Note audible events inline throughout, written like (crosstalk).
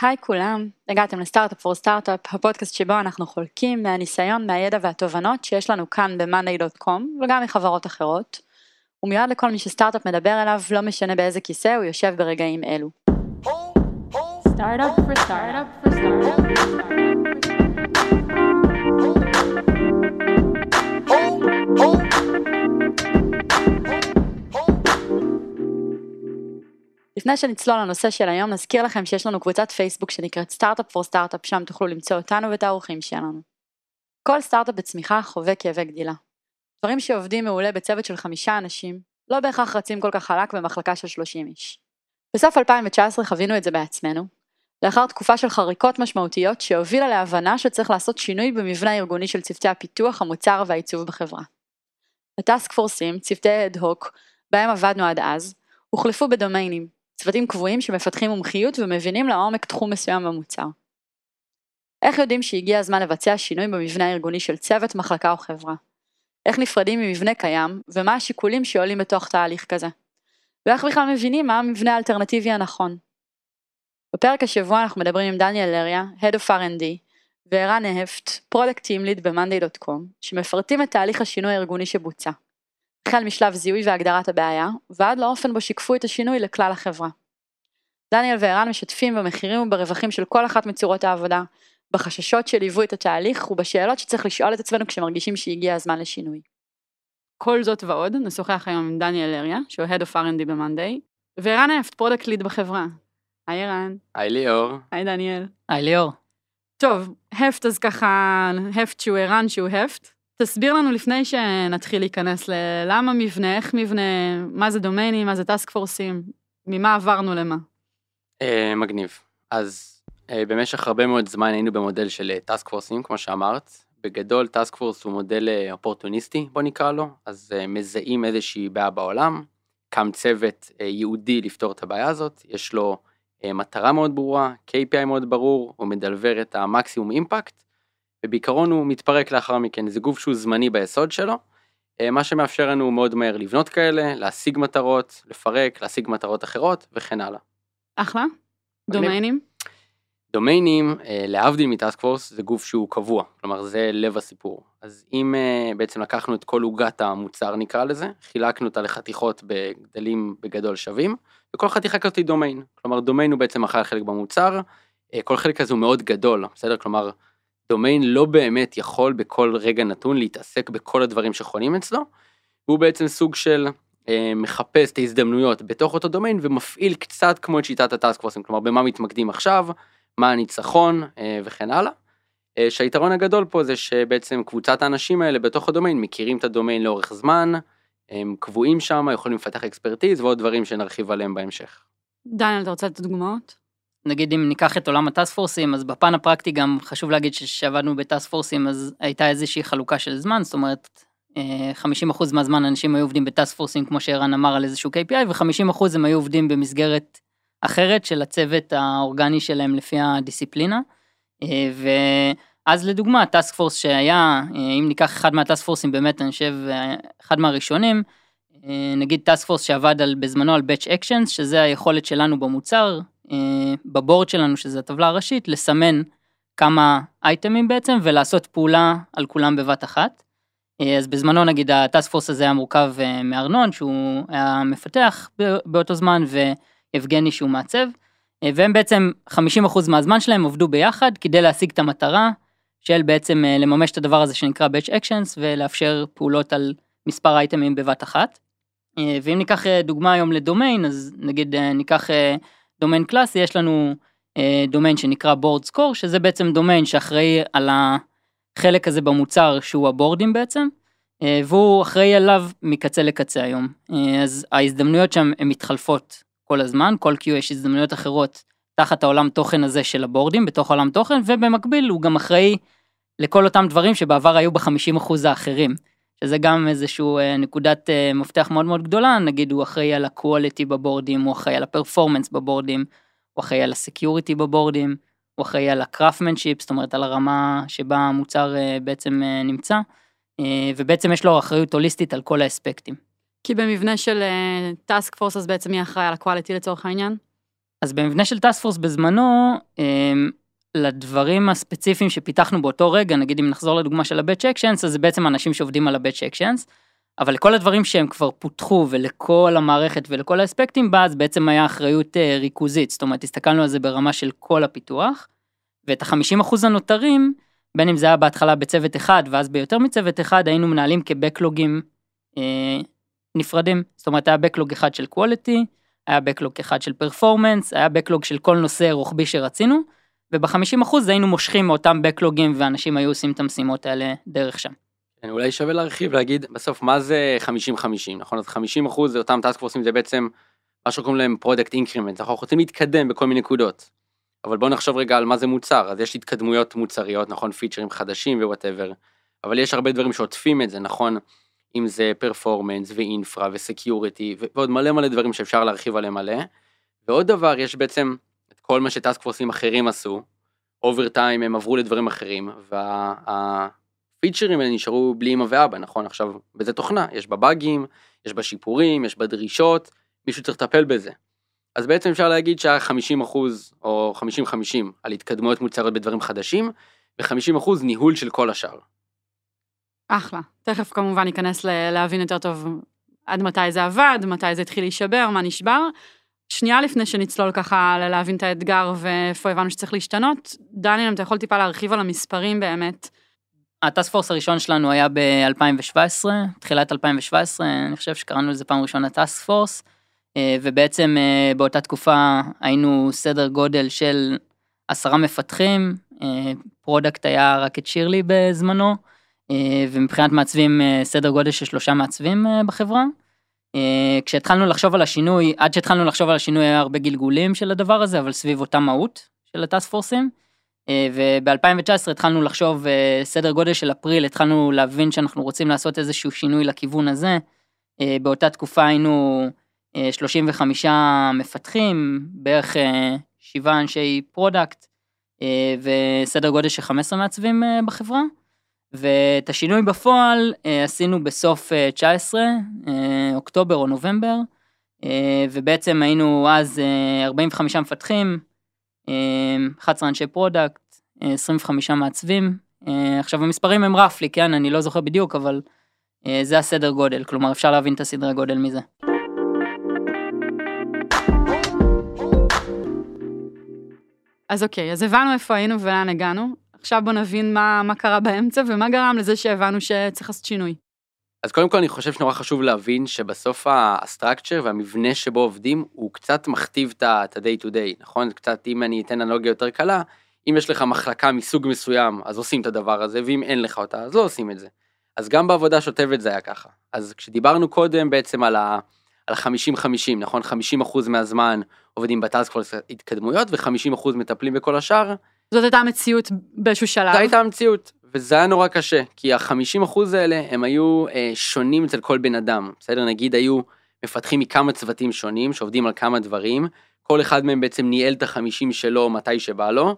היי כולם, הגעתם לסטארט-אפ פור סטארט-אפ, הפודקאסט שבו אנחנו חולקים מהניסיון, מהידע והתובנות שיש לנו כאן ב-monday.com וגם מחברות אחרות. הוא מיועד לכל מי שסטארט-אפ מדבר אליו, לא משנה באיזה כיסא הוא יושב ברגעים אלו. Startup for startup for startup לפני שנצלול לנושא של היום, נזכיר לכם שיש לנו קבוצת פייסבוק שנקראת סטארט-אפ פור סטארט-אפ, שם תוכלו למצוא אותנו ואת האורחים שלנו. כל סטארט-אפ בצמיחה חווה כאבי גדילה. דברים שעובדים מעולה בצוות של חמישה אנשים, לא בהכרח רצים כל כך חלק במחלקה של 30 איש. בסוף 2019 חווינו את זה בעצמנו, לאחר תקופה של חריקות משמעותיות שהובילה להבנה שצריך לעשות שינוי במבנה הארגוני של צוותי הפיתוח, המוצר והעיצוב בחברה. הטאסק פורסים, צוותי אד הוק, בהם עבדנו עד אז, הוחלפו בדומיינים, צוותים קבועים שמפתחים מומחיות ומבינים לעומק תחום מסוים במוצר. איך יודעים שהגיע הזמן לבצע שינוי במבנה הארגוני של צוות, מחלקה או חברה? איך נפרדים ממבנה קיים, ומה השיקולים שעולים בתוך תהליך כזה? ואיך בכלל מבינים מה המבנה האלטרנטיבי הנכון? בפרק השבוע אנחנו מדברים עם דניאל לריה, Head of R&D, וערן נהפט, Product Team Lead ב-monday.com, שמפרטים את תהליך השינוי הארגוני שבוצע. החל משלב זיהוי והגדרת הבעיה, ועד לאופן בו שיקפו את השינוי לכלל החברה. דניאל וערן משתפים במחירים וברווחים של כל אחת מצורות העבודה, בחששות שליוו את התהליך ובשאלות שצריך לשאול את עצמנו כשמרגישים שהגיע הזמן לשינוי. כל זאת ועוד, נשוחח היום עם דניאל לריה, שהוא Head of R&D ב-Monday, וערן נהפט, Product Lead בחברה. היי ערן. היי ליאור. היי דניאל. היי ליאור. טוב, הפט אז ככה, הפט שהוא ערן שהוא הפט. תסביר לנו לפני שנתחיל להיכנס ללמה מבנה, איך מבנה, מה זה דומיינים, מה זה task forceים, ממה עברנו למה. אה, מגניב. אז אה, במשך הרבה מאוד זמן היינו במודל של task forceים, כמו שאמרת. בגדול task force הוא מודל אה, אופורטוניסטי, בוא נקרא לו, אז אה, מזהים איזושהי בעיה בעולם, קם צוות אה, ייעודי לפתור את הבעיה הזאת, יש לו אה, מטרה מאוד ברורה, KPI מאוד ברור, הוא מדלבר את המקסימום אימפקט, ובעיקרון הוא מתפרק לאחר מכן, זה גוף שהוא זמני ביסוד שלו, אה, מה שמאפשר לנו מאוד מהר לבנות כאלה, להשיג מטרות, לפרק, להשיג מטרות אחרות וכן הלאה. אחלה. דומיינים. דומיינים, אה, להבדיל מטאסק פורס, זה גוף שהוא קבוע, כלומר זה לב הסיפור. אז אם אה, בעצם לקחנו את כל עוגת המוצר נקרא לזה, חילקנו אותה לחתיכות בגדלים בגדול שווים, וכל חתיכה כזאת היא דומיין. כלומר דומיין הוא בעצם על חלק במוצר, כל חלק כזה הוא מאוד גדול, בסדר? כלומר, דומיין לא באמת יכול בכל רגע נתון להתעסק בכל הדברים שחונים אצלו, והוא בעצם סוג של אה, מחפש את ההזדמנויות בתוך אותו דומיין ומפעיל קצת כמו את שיטת הטאסק פורסים, כלומר במה מתמקדים עכשיו, מה הניצחון אה, וכן הלאה. אה, שהיתרון הגדול פה זה שבעצם קבוצת האנשים האלה בתוך הדומיין מכירים את הדומיין לאורך זמן, הם קבועים שם, יכולים לפתח expertise ועוד דברים שנרחיב עליהם בהמשך. דניאל, אתה רוצה לתת דוגמאות? נגיד אם ניקח את עולם ה task forceים, אז בפן הפרקטי גם חשוב להגיד שכשעבדנו ב task forceים אז הייתה איזושהי חלוקה של זמן, זאת אומרת אה, 50% מהזמן אנשים היו עובדים ב task forceים כמו שערן אמר על איזשהו KPI ו-50% הם היו עובדים במסגרת אחרת של הצוות האורגני שלהם לפי הדיסציפלינה. אה, ואז לדוגמה task force שהיה, אה, אם ניקח אחד מה task forceים באמת אני חושב אה, אחד מהראשונים, אה, נגיד טאסק פורס שעבד על, בזמנו על Batch Actions, שזה היכולת שלנו במוצר, אה, בבורד שלנו, שזה הטבלה הראשית, לסמן כמה אייטמים בעצם ולעשות פעולה על כולם בבת אחת. אה, אז בזמנו נגיד הטאסק פורס הזה היה מורכב אה, מארנון שהוא היה מפתח באותו זמן ויבגני שהוא מעצב אה, והם בעצם 50% מהזמן שלהם עבדו ביחד כדי להשיג את המטרה של בעצם אה, לממש את הדבר הזה שנקרא Batch Actions ולאפשר פעולות על מספר אייטמים בבת אחת. אה, ואם ניקח אה, דוגמה היום לדומיין אז נגיד אה, ניקח אה, דומיין קלאסי יש לנו אה, דומיין שנקרא בורד סקור שזה בעצם דומיין שאחראי על החלק הזה במוצר שהוא הבורדים בעצם אה, והוא אחראי עליו מקצה לקצה היום אה, אז ההזדמנויות שם הן מתחלפות כל הזמן כל Q יש הזדמנויות אחרות תחת העולם תוכן הזה של הבורדים בתוך העולם תוכן ובמקביל הוא גם אחראי לכל אותם דברים שבעבר היו ב-50% האחרים. שזה גם איזשהו אה, נקודת אה, מפתח מאוד מאוד גדולה, נגיד הוא אחראי על ה-quality בבורדים, הוא אחראי על ה-performance בבורדים, הוא אחראי על ה-security בבורדים, הוא אחראי על ה-craftsmanship, זאת אומרת על הרמה שבה המוצר אה, בעצם נמצא, ובעצם יש לו אחריות הוליסטית על כל האספקטים. כי במבנה של טאסק פורס אז בעצם מי אחראי על ה-quality לצורך העניין? אז במבנה של טאסק פורס בזמנו, לדברים הספציפיים שפיתחנו באותו רגע, נגיד אם נחזור לדוגמה של ה-Batch Actions, אז זה בעצם אנשים שעובדים על ה-Batch Actions, אבל לכל הדברים שהם כבר פותחו ולכל המערכת ולכל האספקטים בה, אז בעצם היה אחריות אה, ריכוזית, זאת אומרת, הסתכלנו על זה ברמה של כל הפיתוח, ואת ה-50% הנותרים, בין אם זה היה בהתחלה בצוות אחד ואז ביותר מצוות אחד, היינו מנהלים כבקלוגים אה, נפרדים, זאת אומרת היה backlog אחד של quality, היה backlog אחד של performance, היה backlog של כל נושא רוחבי שרצינו, וב-50% היינו מושכים מאותם backlogים ואנשים היו עושים את המשימות האלה דרך שם. כן, אולי שווה להרחיב, להגיד בסוף מה זה 50-50, נכון? אז 50 אחוז זה אותם task forceים, זה בעצם מה שקוראים להם product increment, אנחנו רוצים להתקדם בכל מיני נקודות. אבל בואו נחשוב רגע על מה זה מוצר, אז יש התקדמויות מוצריות, נכון? פיצ'רים חדשים ו whatever, אבל יש הרבה דברים שעוטפים את זה, נכון? אם זה performance ו infra ו security ועוד מלא מלא דברים שאפשר להרחיב עליהם מלא. ועוד דבר, יש בעצם כל מה ש task forceים אחרים עשו, over time הם עברו לדברים אחרים, והפיצ'רים האלה נשארו בלי אמא ואבא, נכון? עכשיו, בזה תוכנה, יש בה באגים, יש בה שיפורים, יש בה דרישות, מישהו צריך לטפל בזה. אז בעצם אפשר להגיד שהיה 50 אחוז או 50-50 על התקדמויות מוצרות בדברים חדשים, ו-50 אחוז ניהול של כל השאר. אחלה. תכף כמובן ניכנס ל- להבין יותר טוב עד מתי זה עבד, מתי זה התחיל להישבר, מה נשבר. שנייה לפני שנצלול ככה ל- להבין את האתגר ואיפה הבנו שצריך להשתנות, דניאל, אם אתה יכול טיפה להרחיב על המספרים באמת. הטאסק פורס הראשון שלנו היה ב-2017, תחילת 2017, אני חושב שקראנו לזה פעם ראשונה טאסק פורס, אה, ובעצם אה, באותה תקופה היינו סדר גודל של עשרה מפתחים, אה, product היה רק את שירלי בזמנו, ומבחינת מעצבים סדר גודל של שלושה מעצבים בחברה. כשהתחלנו לחשוב על השינוי, עד שהתחלנו לחשוב על השינוי היה הרבה גלגולים של הדבר הזה, אבל סביב אותה מהות של ה task forceים. וב-2019 התחלנו לחשוב סדר גודל של אפריל, התחלנו להבין שאנחנו רוצים לעשות איזשהו שינוי לכיוון הזה. באותה תקופה היינו 35 מפתחים, בערך 7 אנשי product וסדר גודל של 15 מעצבים בחברה. ואת השינוי בפועל עשינו בסוף 19, אוקטובר או נובמבר, ובעצם היינו אז 45 מפתחים, 11 אנשי product, 25 מעצבים. עכשיו המספרים הם רפלי, כן? אני לא זוכר בדיוק, אבל זה הסדר גודל, כלומר אפשר להבין את הסדרי גודל מזה. אז אוקיי, אז הבנו איפה היינו ולאן הגענו. עכשיו בוא נבין מה, מה קרה באמצע ומה גרם לזה שהבנו שצריך לעשות שינוי. אז קודם כל אני חושב שנורא חשוב להבין שבסוף הסטרקצ'ר והמבנה שבו עובדים הוא קצת מכתיב את ה-day to day, נכון? קצת אם אני אתן אנלוגיה יותר קלה, אם יש לך מחלקה מסוג מסוים אז עושים את הדבר הזה ואם אין לך אותה אז לא עושים את זה. אז גם בעבודה שוטפת זה היה ככה. אז כשדיברנו קודם בעצם על ה... על ה-50-50, נכון? 50% מהזמן עובדים בטאסק פורס התקדמויות ו-50% מטפלים בכל השאר. זאת הייתה המציאות באיזשהו שלב. זו הייתה המציאות, וזה היה נורא קשה, כי ה-50% האלה הם היו אה, שונים אצל כל בן אדם, בסדר? נגיד היו מפתחים מכמה צוותים שונים שעובדים על כמה דברים, כל אחד מהם בעצם ניהל את ה-50 שלו מתי שבא לו,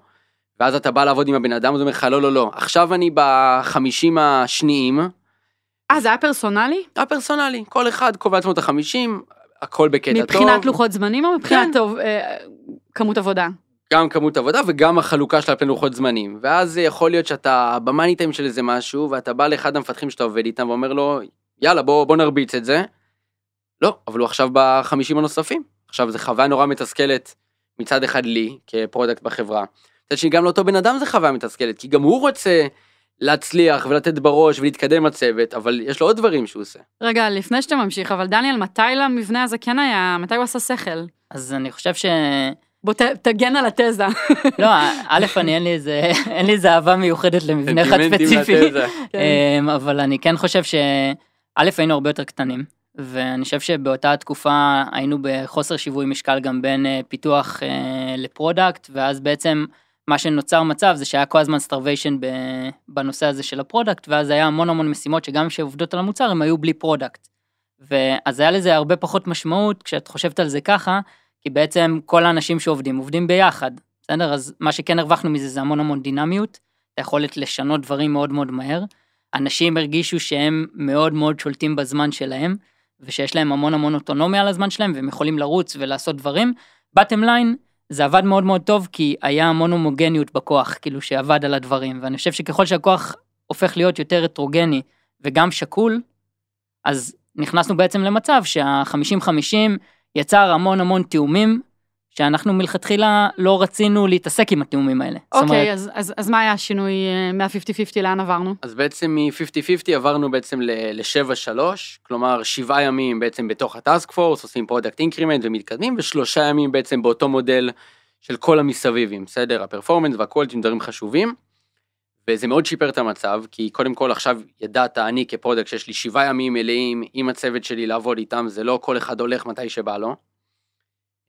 ואז אתה בא לעבוד עם הבן אדם, אז הוא אומר לך, לא, לא, לא, עכשיו אני ב-50 השניים, אה, זה היה פרסונלי? היה פרסונלי, כל אחד קובע לעצמו את החמישים, הכל בקטע טוב. מבחינת לוחות זמנים או מבחינת כן. טוב, אה, כמות עבודה? גם כמות עבודה וגם החלוקה של הפני לוחות זמנים. ואז זה יכול להיות שאתה במאני טיים של איזה משהו, ואתה בא לאחד המפתחים שאתה עובד איתם ואומר לו, יאללה בוא, בוא נרביץ את זה. לא, אבל הוא עכשיו בחמישים הנוספים. עכשיו זה חוויה נורא מתסכלת מצד אחד לי, כ product בחברה. מצד שני גם לאותו בן אדם זה חוויה מתסכלת, כי גם הוא רוצה להצליח ולתת בראש ולהתקדם הצוות, אבל יש לו עוד דברים שהוא עושה. רגע, לפני שאתה ממשיך, אבל דניאל, מתי למבנה הזה כן היה, מתי הוא עשה שכל? אז אני חושב ש... בוא ת, תגן על התזה. לא, א', אני אין לי איזה, אין לי איזה אהבה מיוחדת למבנה אחד ספציפי. (laughs) אמ, אבל אני כן חושב ש... א', היינו הרבה יותר קטנים, ואני חושב שבאותה תקופה היינו בחוסר שיווי משקל גם בין אה, פיתוח אה, ל product, ואז בעצם מה שנוצר מצב זה שהיה כל הזמן starvation בנושא הזה של ה product, ואז היה המון המון משימות שגם שעובדות על המוצר הם היו בלי product. ואז היה לזה הרבה פחות משמעות כשאת חושבת על זה ככה, כי בעצם כל האנשים שעובדים עובדים ביחד, בסדר? אז מה שכן הרווחנו מזה זה המון המון דינמיות, היכולת לשנות דברים מאוד מאוד מהר. אנשים הרגישו שהם מאוד מאוד שולטים בזמן שלהם, ושיש להם המון המון אוטונומיה על הזמן שלהם, והם יכולים לרוץ ולעשות דברים. בטם ליין, זה עבד מאוד מאוד טוב כי היה המון הומוגניות בכוח, כאילו שעבד על הדברים, ואני חושב שככל שהכוח הופך להיות יותר הטרוגני וגם שקול, אז נכנסנו בעצם למצב שה-50-50 יצר המון המון תיאומים, שאנחנו מלכתחילה לא רצינו להתעסק עם התיאומים האלה. אוקיי, אומרת, אז- אז אז מה היה השינוי אה, מה-50-50, לאן עברנו? אז בעצם מ-50-50 עברנו בעצם ל-7-3, כלומר שבעה ימים בעצם בתוך ה task force, עושים product increment ומתקדמים, ושלושה ימים בעצם באותו מודל של כל המסביבים, בסדר? ה performance וה quality דברים חשובים. וזה מאוד שיפר את המצב, כי קודם כל עכשיו ידעת, אני כ product, שיש לי שבעה ימים מלאים עם הצוות שלי לעבוד איתם, זה לא כל אחד הולך מתי שבא לו.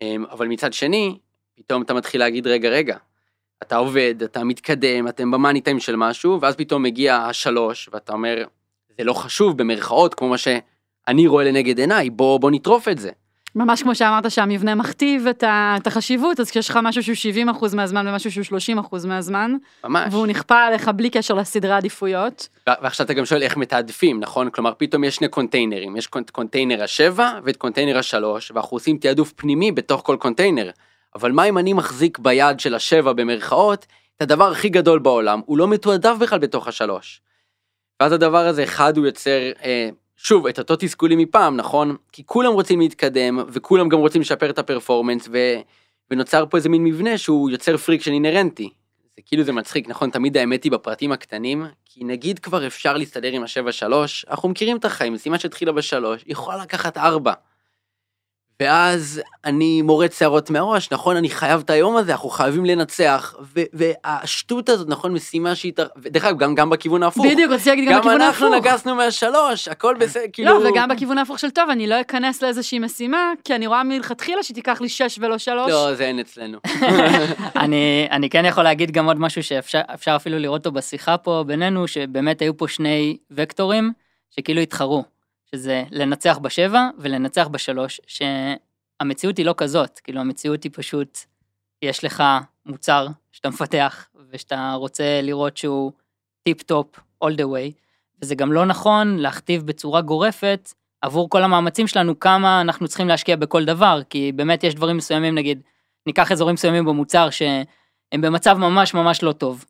אמ, אבל מצד שני, פתאום אתה מתחיל להגיד, רגע, רגע, אתה עובד, אתה מתקדם, אתם ב money time של משהו, ואז פתאום מגיע השלוש, ואתה אומר, זה לא חשוב במרכאות, כמו מה שאני רואה לנגד עיניי, בוא, בוא נטרוף את זה. ממש כמו שאמרת שהמבנה מכתיב את ה- את החשיבות, אז כשיש לך משהו שהוא 70 אחוז מהזמן ומשהו שהוא 30 אחוז מהזמן, ממש. והוא נכפה עליך בלי קשר לסדרי עדיפויות, ועכשיו אתה גם שואל איך מתעדפים, נכון? כלומר, פתאום יש שני containerים, יש קונ- קונטיינר השבע ואת קונטיינר השלוש, ואנחנו עושים תעדוף פנימי בתוך כל קונטיינר. אבל מה אם אני מחזיק ביד של השבע במרכאות, את הדבר הכי גדול בעולם, הוא לא מתועדף בכלל בתוך השלוש. ואז הדבר הזה, אחד, הוא יוצר, אה, שוב, את אותו תסכולים מפעם, נכון? כי כולם רוצים להתקדם, וכולם גם רוצים לשפר את ה performance, ו... ונוצר פה איזה מין מבנה שהוא יוצר friction אינהרנטי. זה כאילו זה מצחיק, נכון? תמיד האמת היא בפרטים הקטנים, כי נגיד כבר אפשר להסתדר עם השבע שלוש, אנחנו מכירים את החיים, משימה שהתחילה בשלוש, יכולה לקחת ארבע. ואז אני מורט שערות מהראש, נכון, אני חייב את היום הזה, אנחנו חייבים לנצח, ו- והשטות הזאת, נכון, משימה שהיא... ודרך אגב, גם, גם בכיוון ההפוך. בדיוק, רציתי להגיד גם גם בכיוון אנחנו ההפוך. נגסנו מהשלוש, הכל בסדר, כאילו... לא, וגם בכיוון ההפוך של טוב, אני לא אכנס לאיזושהי משימה, כי אני רואה מלכתחילה שתיקח לי 6 ולא 3. לא, זה אין אצלנו. (laughs) אני, אני כן יכול להגיד גם עוד משהו שאפשר אפשר אפילו לראות אותו בשיחה פה בינינו, שבאמת היו פה שני וקטורים שכאילו התחרו, שזה לנצח בשבע ולנצח בשלוש, שהמציאות היא לא כזאת, כאילו המציאות היא פשוט, יש לך מוצר שאתה מפתח ושאתה רוצה לראות שהוא טיפ טופ all the way, וזה גם לא נכון להכתיב בצורה גורפת עבור כל המאמצים שלנו כמה אנחנו צריכים להשקיע בכל דבר, כי באמת יש דברים מסוימים, נגיד, ניקח אזורים מסוימים במוצר שהם במצב ממש ממש לא טוב.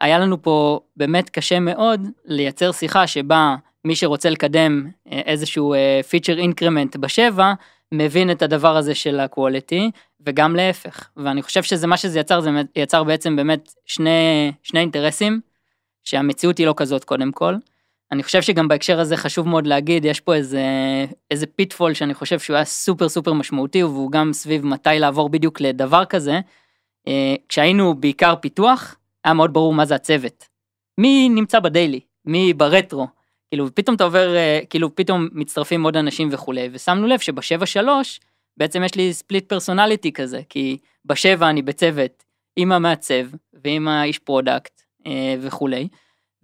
היה לנו פה באמת קשה מאוד לייצר שיחה שבה מי שרוצה לקדם אה, איזשהו פיצ'ר increment בשבע, מבין את הדבר הזה של ה quality, וגם להפך. ואני חושב שזה מה שזה יצר, זה יצר בעצם באמת שני, שני אינטרסים, שהמציאות היא לא כזאת קודם כל. אני חושב שגם בהקשר הזה חשוב מאוד להגיד, יש פה איזה, איזה pitfall שאני חושב שהוא היה סופר סופר משמעותי, והוא גם סביב מתי לעבור בדיוק לדבר כזה. אה, כשהיינו בעיקר פיתוח, היה מאוד ברור מה זה הצוות. מי נמצא ב daily, מי ברטרו. כאילו פתאום אתה עובר, אה, כאילו פתאום מצטרפים עוד אנשים וכולי, ושמנו לב שבשבע שלוש, בעצם יש לי split personality כזה, כי בשבע אני בצוות עם המעצב ועם האיש product אה, וכולי,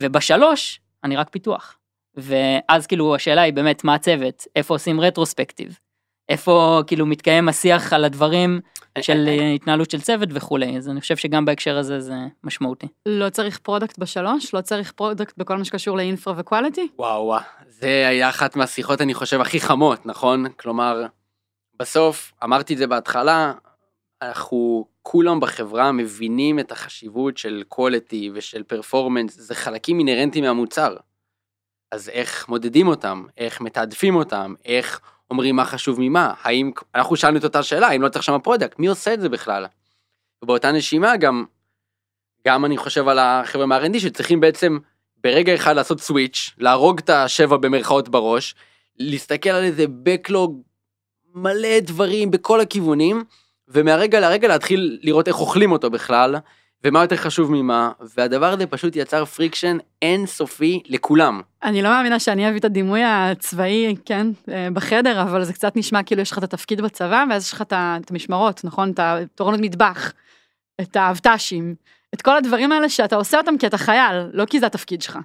ובשלוש אני רק פיתוח. ואז כאילו השאלה היא באמת מה הצוות, איפה עושים רטרוספקטיב, איפה כאילו מתקיים השיח על הדברים של אה, התנהלות של צוות וכולי, אז אני חושב שגם בהקשר הזה זה משמעותי. לא צריך product בשלוש? לא צריך product בכל מה שקשור ל infra ו quality? וואו וואו, זה היה אחת מהשיחות אני חושב הכי חמות, נכון? כלומר, בסוף, אמרתי את זה בהתחלה, אנחנו כולם בחברה מבינים את החשיבות של quality ושל performance, זה חלקים אינהרנטיים מהמוצר. אז איך מודדים אותם, איך מתעדפים אותם, איך אומרים מה חשוב ממה, האם, אנחנו שאלנו את אותה שאלה, האם לא צריך שם product, מי עושה את זה בכלל? ובאותה נשימה גם, גם אני חושב על החבר'ה מה-R&D שצריכים בעצם ברגע אחד לעשות switch, להרוג את השבע במרכאות בראש, להסתכל על איזה backlog מלא דברים בכל הכיוונים, ומהרגע לרגע להתחיל לראות איך אוכלים אותו בכלל, ומה יותר חשוב ממה, והדבר הזה פשוט יצר friction אינסופי לכולם. אני לא מאמינה שאני אביא את הדימוי הצבאי, כן, אה, בחדר, אבל זה קצת נשמע כאילו יש לך את התפקיד בצבא, ואז יש לך את המשמרות, נכון? את התורנות מטבח, את האבט"שים, את כל הדברים האלה שאתה עושה אותם כי אתה חייל, לא כי זה התפקיד שלך.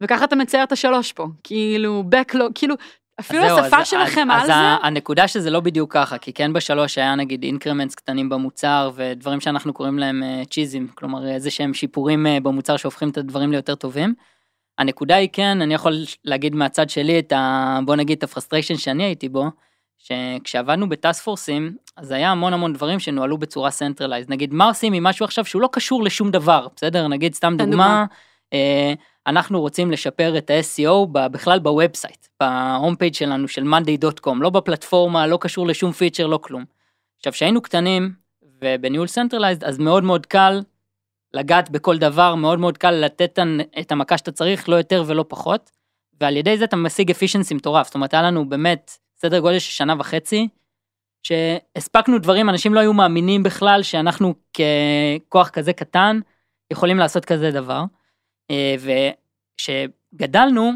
וככה אתה מצייר את השלוש פה, כאילו, backlog, כאילו, אפילו השפה אז- שלכם אז, על זה, אז הנקודה שזה לא בדיוק ככה, כי כן בשלוש היה נגיד increments קטנים במוצר ודברים שאנחנו קוראים להם אה, cheese ים, כלומר איזה שהם שיפורים אה, במוצר שהופכים את הדברים ליותר טובים. הנקודה היא כן, אני יכול להגיד מהצד שלי את ה... בוא נגיד את ה frustration שאני הייתי בו, שכשעבדנו ב task force ים, אז היה המון המון דברים שנוהלו בצורה centralized. נגיד, מה עושים עם משהו עכשיו שהוא לא קשור לשום דבר, בסדר? נגיד, סתם דוגמה, דוגמה. אנחנו רוצים לשפר את ה-SEO בכלל ב website, ב home page שלנו של monday.com, לא בפלטפורמה, לא קשור לשום פיצ'ר, לא כלום. עכשיו, כשהיינו קטנים ובניהול centralized, אז מאוד מאוד קל לגעת בכל דבר, מאוד מאוד קל לתת את המכה שאתה צריך, לא יותר ולא פחות, ועל ידי זה אתה משיג אפישנסי מטורף, זאת אומרת, היה לנו באמת סדר גודל של שנה וחצי, שהספקנו דברים, אנשים לא היו מאמינים בכלל שאנחנו ככוח כזה קטן יכולים לעשות כזה דבר. אה, וכשגדלנו,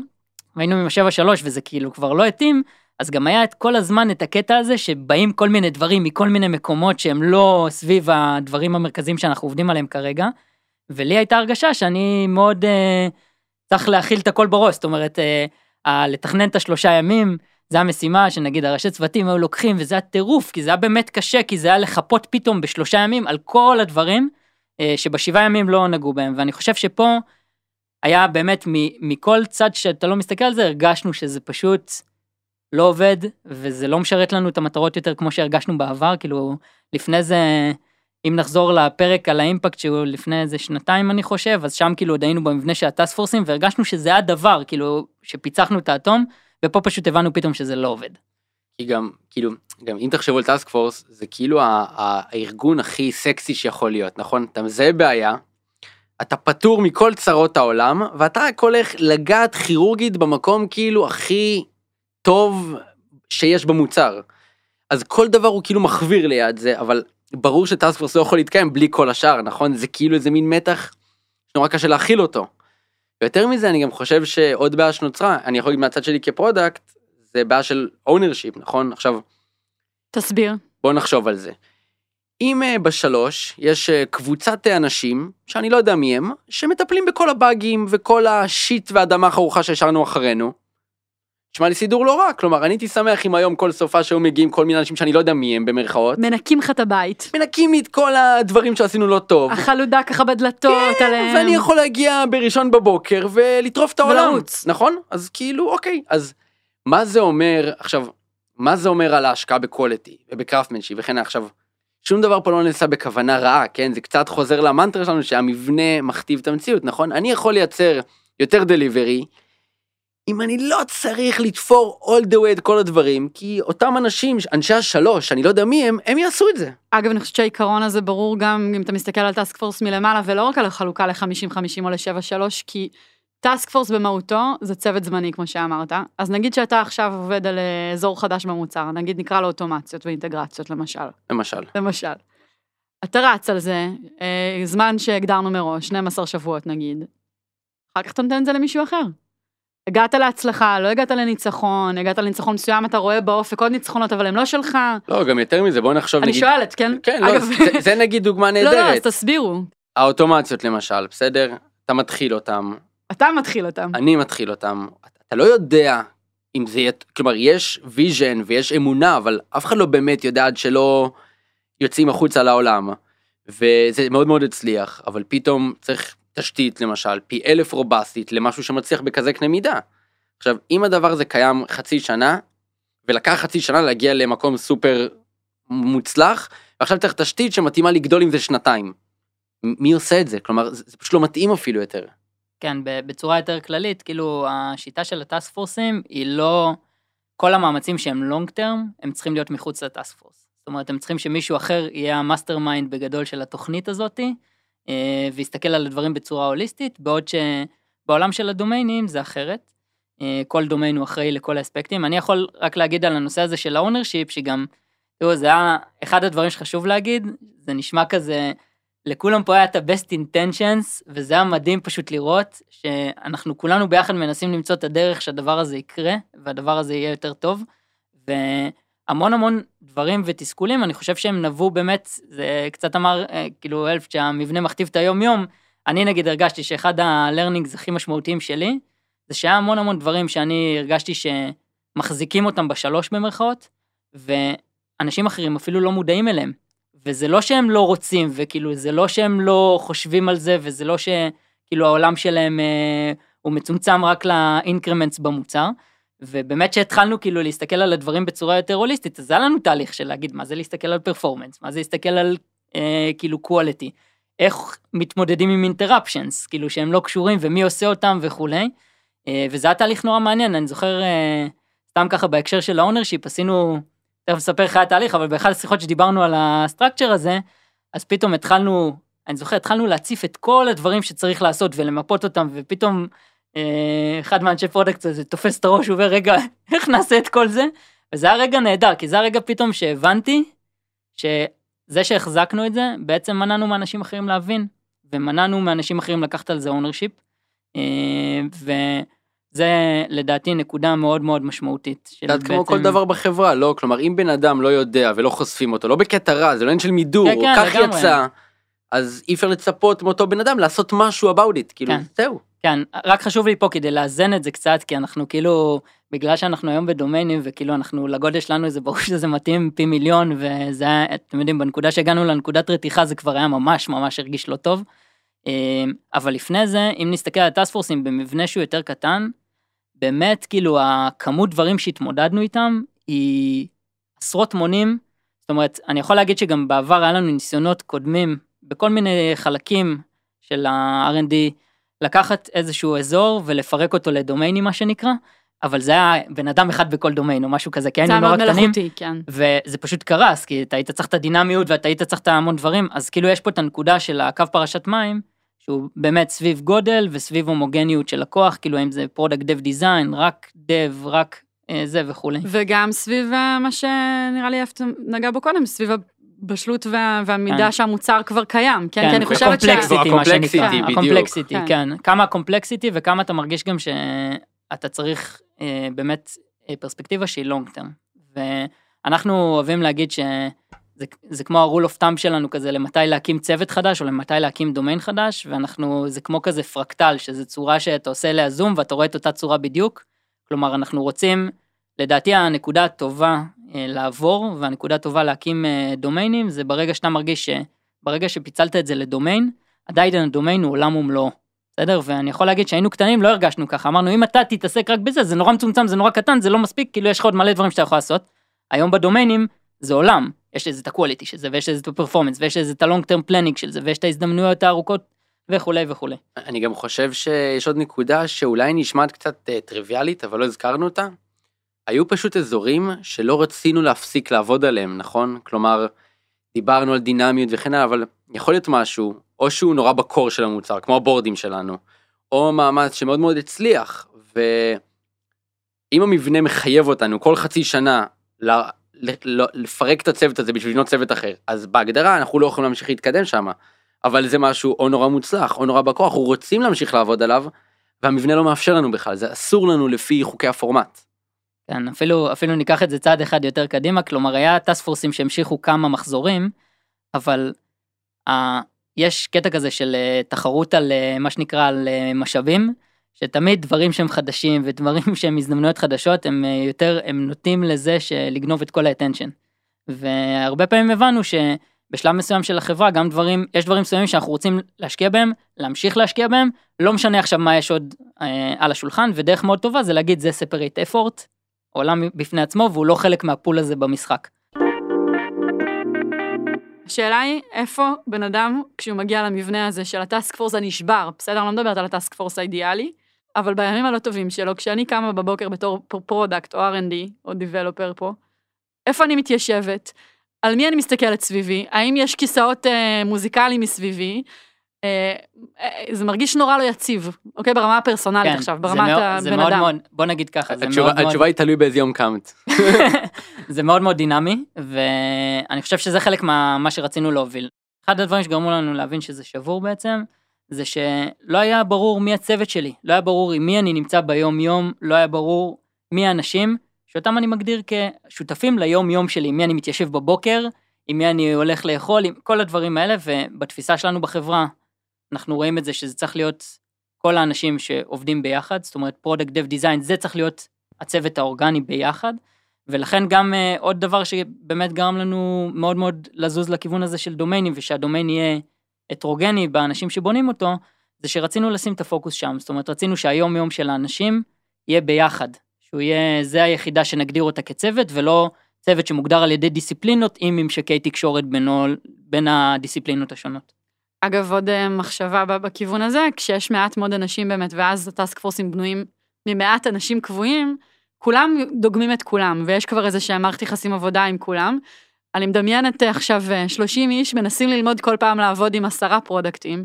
היינו עם השבע שלוש וזה כאילו כבר לא התאים, אז גם היה את כל הזמן את הקטע הזה שבאים כל מיני דברים מכל מיני מקומות שהם לא סביב הדברים המרכזיים שאנחנו עובדים עליהם כרגע. ולי הייתה הרגשה שאני מאוד אה, צריך להכיל את הכל בראש, זאת אומרת, אה, אה, לתכנן את השלושה ימים, זה המשימה שנגיד הראשי צוותים היו לוקחים וזה היה טירוף, כי זה היה באמת קשה, כי זה היה לחפות פתאום בשלושה ימים על כל הדברים אה, שבשבעה ימים לא נגעו בהם, ואני חושב שפה היה באמת מ- מכל צד שאתה לא מסתכל על זה, הרגשנו שזה פשוט לא עובד, וזה לא משרת לנו את המטרות יותר כמו שהרגשנו בעבר, כאילו לפני זה, אם נחזור לפרק על האימפקט שהוא לפני איזה שנתיים אני חושב, אז שם כאילו עוד היינו במבנה של הטאסק פורסים, והרגשנו שזה הדבר, כאילו, שפיצחנו את האטום, ופה פשוט הבנו פתאום שזה לא עובד. כי גם, כאילו, גם אם תחשבו על טאסק פורס, זה כאילו הארגון הכי סקסי שיכול להיות, נכון? אתה מזהה בעיה, אתה פטור מכל צרות העולם, ואתה רק הולך לגעת כירורגית במקום כאילו הכי טוב שיש במוצר. אז כל דבר הוא כאילו מחוויר ליד זה, אבל ברור ש task force לא יכול להתקיים בלי כל השאר, נכון? זה כאילו איזה מין מתח שנורא קשה להכיל אותו. ויותר מזה, אני גם חושב שעוד בעיה שנוצרה, אני יכול להגיד מהצד שלי כ product, זה בעיה של ownership, נכון? עכשיו, תסביר. בוא נחשוב על זה. אם אה, בשלוש יש אה, קבוצת אה, אנשים, שאני לא יודע מי הם, שמטפלים בכל הבאגים וכל ה shit והאדמה החרוכה שהשארנו אחרינו, נשמע לי סידור לא רע, כלומר אני הייתי שמח אם היום כל סופ"ש שהיו מגיעים כל מיני אנשים שאני לא יודע מי הם במרכאות, מנקים לך את הבית. מנקים לי את כל הדברים שעשינו לא טוב, החלודה ככה בדלתות עליהם. ואני יכול להגיע בראשון בבוקר ולטרוף את העולם, ולרוץ. נכון? אז כאילו אוקיי, אז מה זה אומר עכשיו, מה זה אומר על ההשקעה ב quality וב craftsmanship וכן? עכשיו, שום דבר פה לא נעשה בכוונה רעה, כן? זה קצת חוזר למנטרה שלנו שהמבנה מכתיב את המציאות, נכון? אני יכול לייצר יותר דליברי, אם אני לא צריך לתפור all the way את כל הדברים, כי אותם אנשים, אנשי השלוש, שאני לא יודע מי הם, הם יעשו את זה. אגב, אני חושבת שהעיקרון הזה ברור גם אם אתה מסתכל על טאסק פורס מלמעלה, ולא רק על החלוקה ל-50-50 או ל-7-3, כי טאסק פורס במהותו זה צוות זמני, כמו שאמרת. אז נגיד שאתה עכשיו עובד על אה, אזור חדש במוצר, נגיד נקרא לו אוטומציות ואינטגרציות למשל. למשל. למשל. אתה רץ על זה, אה, זמן שהגדרנו מראש, 12 שבועות נגיד. אחר כך אתה נותן את זה למישהו אחר. הגעת להצלחה, לא הגעת לניצחון, הגעת לניצחון מסוים, אתה רואה באופק עוד ניצחונות, אבל הם לא שלך. לא, גם יותר מזה, בוא נחשוב אני נגיד... שואלת, כן? כן, לא, אגב, זה, זה נגיד דוגמה (laughs) לא, לא, אז נהדרת. תסבירו. האוטומציות למשל, בסדר? אתה מתחיל אותם, אתה מתחיל אותם. אני מתחיל אותם, אתה לא יודע אם זה יהיה, כלומר יש vision ויש אמונה, אבל אף אחד לא באמת יודע עד שלא יוצאים החוצה לעולם. וזה מאוד מאוד הצליח, אבל פתאום צריך תשתית למשל, פי אלף רובסטית למשהו שמצליח בכזה קנה מידה. עכשיו, אם הדבר הזה קיים חצי שנה, ולקח חצי שנה להגיע למקום סופר מוצלח, ועכשיו צריך תשתית שמתאימה לגדול עם זה שנתיים. מי עושה את זה? כלומר, זה פשוט לא מתאים אפילו יותר. כן, בצורה יותר כללית, כאילו השיטה של הטאסק פורסים היא לא, כל המאמצים שהם long term, הם צריכים להיות מחוץ ל task force. זאת אומרת, הם צריכים שמישהו אחר יהיה ה mastermind בגדול של התוכנית הזאתי, אה, ויסתכל על הדברים בצורה הוליסטית, בעוד שבעולם של הדומיינים זה אחרת. אה, כל דומיין הוא אחראי לכל האספקטים. אני יכול רק להגיד על הנושא הזה של ה ownership, שגם, תראו, זה היה אחד הדברים שחשוב להגיד, זה נשמע כזה, לכולם פה היה את ה-best intentions, וזה היה מדהים פשוט לראות שאנחנו כולנו ביחד מנסים למצוא את הדרך שהדבר הזה יקרה, והדבר הזה יהיה יותר טוב. והמון המון דברים ותסכולים, אני חושב שהם נבעו באמת, זה קצת אמר, אה, כאילו, אלף, שהמבנה מכתיב את היום-יום, אני נגיד הרגשתי שאחד ה-learnings הכי משמעותיים שלי, זה שהיה המון המון דברים שאני הרגשתי שמחזיקים אותם בשלוש במרכאות, ואנשים אחרים אפילו לא מודעים אליהם. וזה לא שהם לא רוצים, וכאילו, זה לא שהם לא חושבים על זה, וזה לא שכאילו העולם שלהם אה, הוא מצומצם רק ל increments במוצר. ובאמת שהתחלנו כאילו להסתכל על הדברים בצורה יותר הוליסטית, אז היה לנו תהליך של להגיד מה זה להסתכל על performance, מה זה להסתכל על אה, כאילו quality, איך מתמודדים עם interruptions, כאילו שהם לא קשורים ומי עושה אותם וכולי. אה, וזה היה תהליך נורא מעניין, אני זוכר, אה, סתם ככה בהקשר של ה ownership, עשינו, תכף אספר לך את התהליך, אבל באחד השיחות שדיברנו על ה structure הזה, אז פתאום התחלנו, אני זוכר, התחלנו להציף את כל הדברים שצריך לעשות ולמפות אותם, ופתאום אה, אחד מהאנשי product הזה תופס את הראש, הוא אומר, רגע, (laughs) איך נעשה את כל זה? וזה היה רגע נהדר, כי זה הרגע פתאום שהבנתי, שזה שהחזקנו את זה, בעצם מנענו מאנשים אחרים להבין, ומנענו מאנשים אחרים לקחת על זה ownership. וזה לדעתי נקודה מאוד מאוד משמעותית. קצת כמו כל דבר בחברה, לא? כלומר, אם בן אדם לא יודע ולא חושפים אותו, לא בקטע רע, זה לא עניין של מידור, כן, כן, כך לגמרי. יצא, אז אי אפשר לצפות מאותו בן אדם לעשות משהו about it, כאילו, כן. זהו. כן, רק חשוב לי פה כדי לאזן את זה קצת, כי אנחנו כאילו, בגלל שאנחנו היום בדומיינים, וכאילו אנחנו, לגודל שלנו זה ברור שזה מתאים פי מיליון, וזה היה, אתם יודעים, בנקודה שהגענו לנקודת רתיחה זה כבר היה ממש ממש הרגיש לא טוב. אה, אבל לפני זה, אם נסתכל על הטאסק פורסים במבנה שהוא יותר קטן, באמת כאילו הכמות דברים שהתמודדנו איתם היא עשרות מונים. זאת אומרת, אני יכול להגיד שגם בעבר היה לנו ניסיונות קודמים בכל מיני חלקים של ה-R&D, לקחת איזשהו אזור ולפרק אותו לדומיינים מה שנקרא, אבל זה היה בן אדם אחד בכל דומיין או משהו כזה, כי היינו נורא מאוד קטנים, מלאכותי, כן. וזה פשוט קרס, כי אתה היית צריך את הדינמיות ואתה היית צריך את המון דברים, אז כאילו יש פה את הנקודה של הקו פרשת מים, שהוא באמת סביב גודל וסביב הומוגניות של לקוח, כאילו האם זה product dev design, רק dev, רק אה, זה וכולי. וגם סביב אה, מה שנראה לי אהבת נגע בו קודם, סביב הבשלות וה, והמידה כן. שהמוצר כבר קיים, כן? כי אני חושבת הקומפלקסיטי, מה שנקרא, הקומפלקסיטי, בדיוק. הקומפלקסיטי, כן. כן. כמה הקומפלקסיטי וכמה אתה מרגיש גם שאתה צריך אה, באמת אה, פרספקטיבה שהיא לונג טרם. ואנחנו אוהבים להגיד שזה זה כמו ה-rule of thumb שלנו כזה למתי להקים צוות חדש או למתי להקים דומיין חדש, ואנחנו, זה כמו כזה פרקטל, שזה צורה שאתה עושה עליה זום ואתה רואה את אותה צורה בדיוק. כלומר, אנחנו רוצים, לדעתי הנקודה הטובה אה, לעבור והנקודה הטובה להקים אה, דומיינים זה ברגע שאתה מרגיש שברגע שפיצלת את זה לדומיין, עדיין הדומיין הוא עולם ומלואו. בסדר? ואני יכול להגיד שהיינו קטנים לא הרגשנו ככה, אמרנו אם אתה תתעסק רק בזה זה נורא מצומצם זה נורא קטן זה לא מספיק כאילו יש לך עוד מלא דברים שאתה יכול לעשות. היום בדומיינים זה עולם, יש לזה את ה quality של זה ויש לזה את ה performance ויש לזה את ה long term planning של זה ויש את ההזדמנויות הארוכות וכולי וכולי. אני גם חושב שיש עוד נקודה שאולי נשמעת קצת אה, טריוויאלית, אבל לא הזכרנו אותה. היו פשוט אזורים שלא רצינו להפסיק לעבוד עליהם, נכון? כלומר, דיברנו על דינמיות וכן הלאה, אבל יכול להיות משהו, או שהוא נורא בקור של המוצר, כמו הבורדים שלנו, או מאמץ שמאוד מאוד הצליח, ואם המבנה מחייב אותנו כל חצי שנה לפרק את הצוות הזה בשביל לבנות צוות אחר, אז בהגדרה אנחנו לא יכולים להמשיך להתקדם שם. אבל זה משהו או נורא מוצלח או נורא בכוח, אנחנו רוצים להמשיך לעבוד עליו, והמבנה לא מאפשר לנו בכלל, זה אסור לנו לפי חוקי הפורמט. כן, אפילו, אפילו ניקח את זה צעד אחד יותר קדימה, כלומר היה טאסק פורסים שהמשיכו כמה מחזורים, אבל uh, יש קטע כזה של uh, תחרות על uh, מה שנקרא על משאבים, שתמיד דברים שהם חדשים ודברים (laughs) שהם הזדמנויות חדשות, הם uh, יותר, הם נוטים לזה שלגנוב את כל האטנשן. והרבה פעמים הבנו שבשלב מסוים של החברה גם דברים, יש דברים מסוימים שאנחנו רוצים להשקיע בהם, להמשיך להשקיע בהם, לא משנה עכשיו מה יש עוד uh, על השולחן, ודרך מאוד טובה זה להגיד זה separate effort, עולם בפני עצמו והוא לא חלק מהפול הזה במשחק. השאלה היא, איפה בן אדם, כשהוא מגיע למבנה הזה של הטאסק פורס הנשבר, בסדר? אני לא מדברת על הטאסק פורס האידיאלי, אבל בימים הלא טובים שלו, כשאני קמה בבוקר בתור product או R&D או developer פה, איפה אני מתיישבת? על מי אני מסתכלת סביבי? האם יש כיסאות אה, מוזיקליים מסביבי? אה, אה, זה מרגיש נורא לא יציב, אוקיי? ברמה הפרסונלית עכשיו, זה ברמת מאוד- הבן מאוד אדם. מאוד, בוא נגיד ככה, זה התשובה מאוד מאוד, התשובה היא תלוי באיזה יום קמת. (laughs) זה מאוד מאוד דינמי, ואני חושב שזה חלק מה מה שרצינו להוביל. אחד הדברים שגרמו לנו להבין שזה שבור בעצם, זה שלא היה ברור מי הצוות שלי, לא היה ברור עם מי אני נמצא ביום יום, לא היה ברור מי האנשים, שאותם אני מגדיר כשותפים ליום יום שלי, עם מי אני מתיישב בבוקר, עם מי אני הולך לאכול, עם כל הדברים האלה, ובתפיסה שלנו בחברה, אנחנו רואים את זה שזה צריך להיות כל האנשים שעובדים ביחד, זאת אומרת product dev design, זה צריך להיות הצוות האורגני ביחד, ולכן גם אה, עוד דבר שבאמת גרם לנו מאוד מאוד לזוז לכיוון הזה של דומיינים, ושהדומיין יהיה הטרוגני באנשים שבונים אותו, זה שרצינו לשים את הפוקוס שם, זאת אומרת רצינו שהיום יום של האנשים יהיה ביחד, שהוא יהיה, זה היחידה שנגדיר אותה כצוות, ולא צוות שמוגדר על ידי דיסציפלינות עם ממשקי תקשורת בינו, בין הדיסציפלינות השונות. אגב, עוד אה, מחשבה בכיוון הזה, כשיש מעט מאוד אנשים באמת, ואז הטאסק פורסים בנויים ממעט אנשים קבועים, כולם דוגמים את כולם, ויש כבר איזה שהם מערכת יחסים עבודה עם כולם. אני מדמיינת אה, עכשיו אה, 30 איש מנסים ללמוד כל פעם לעבוד עם עשרה פרודקטים.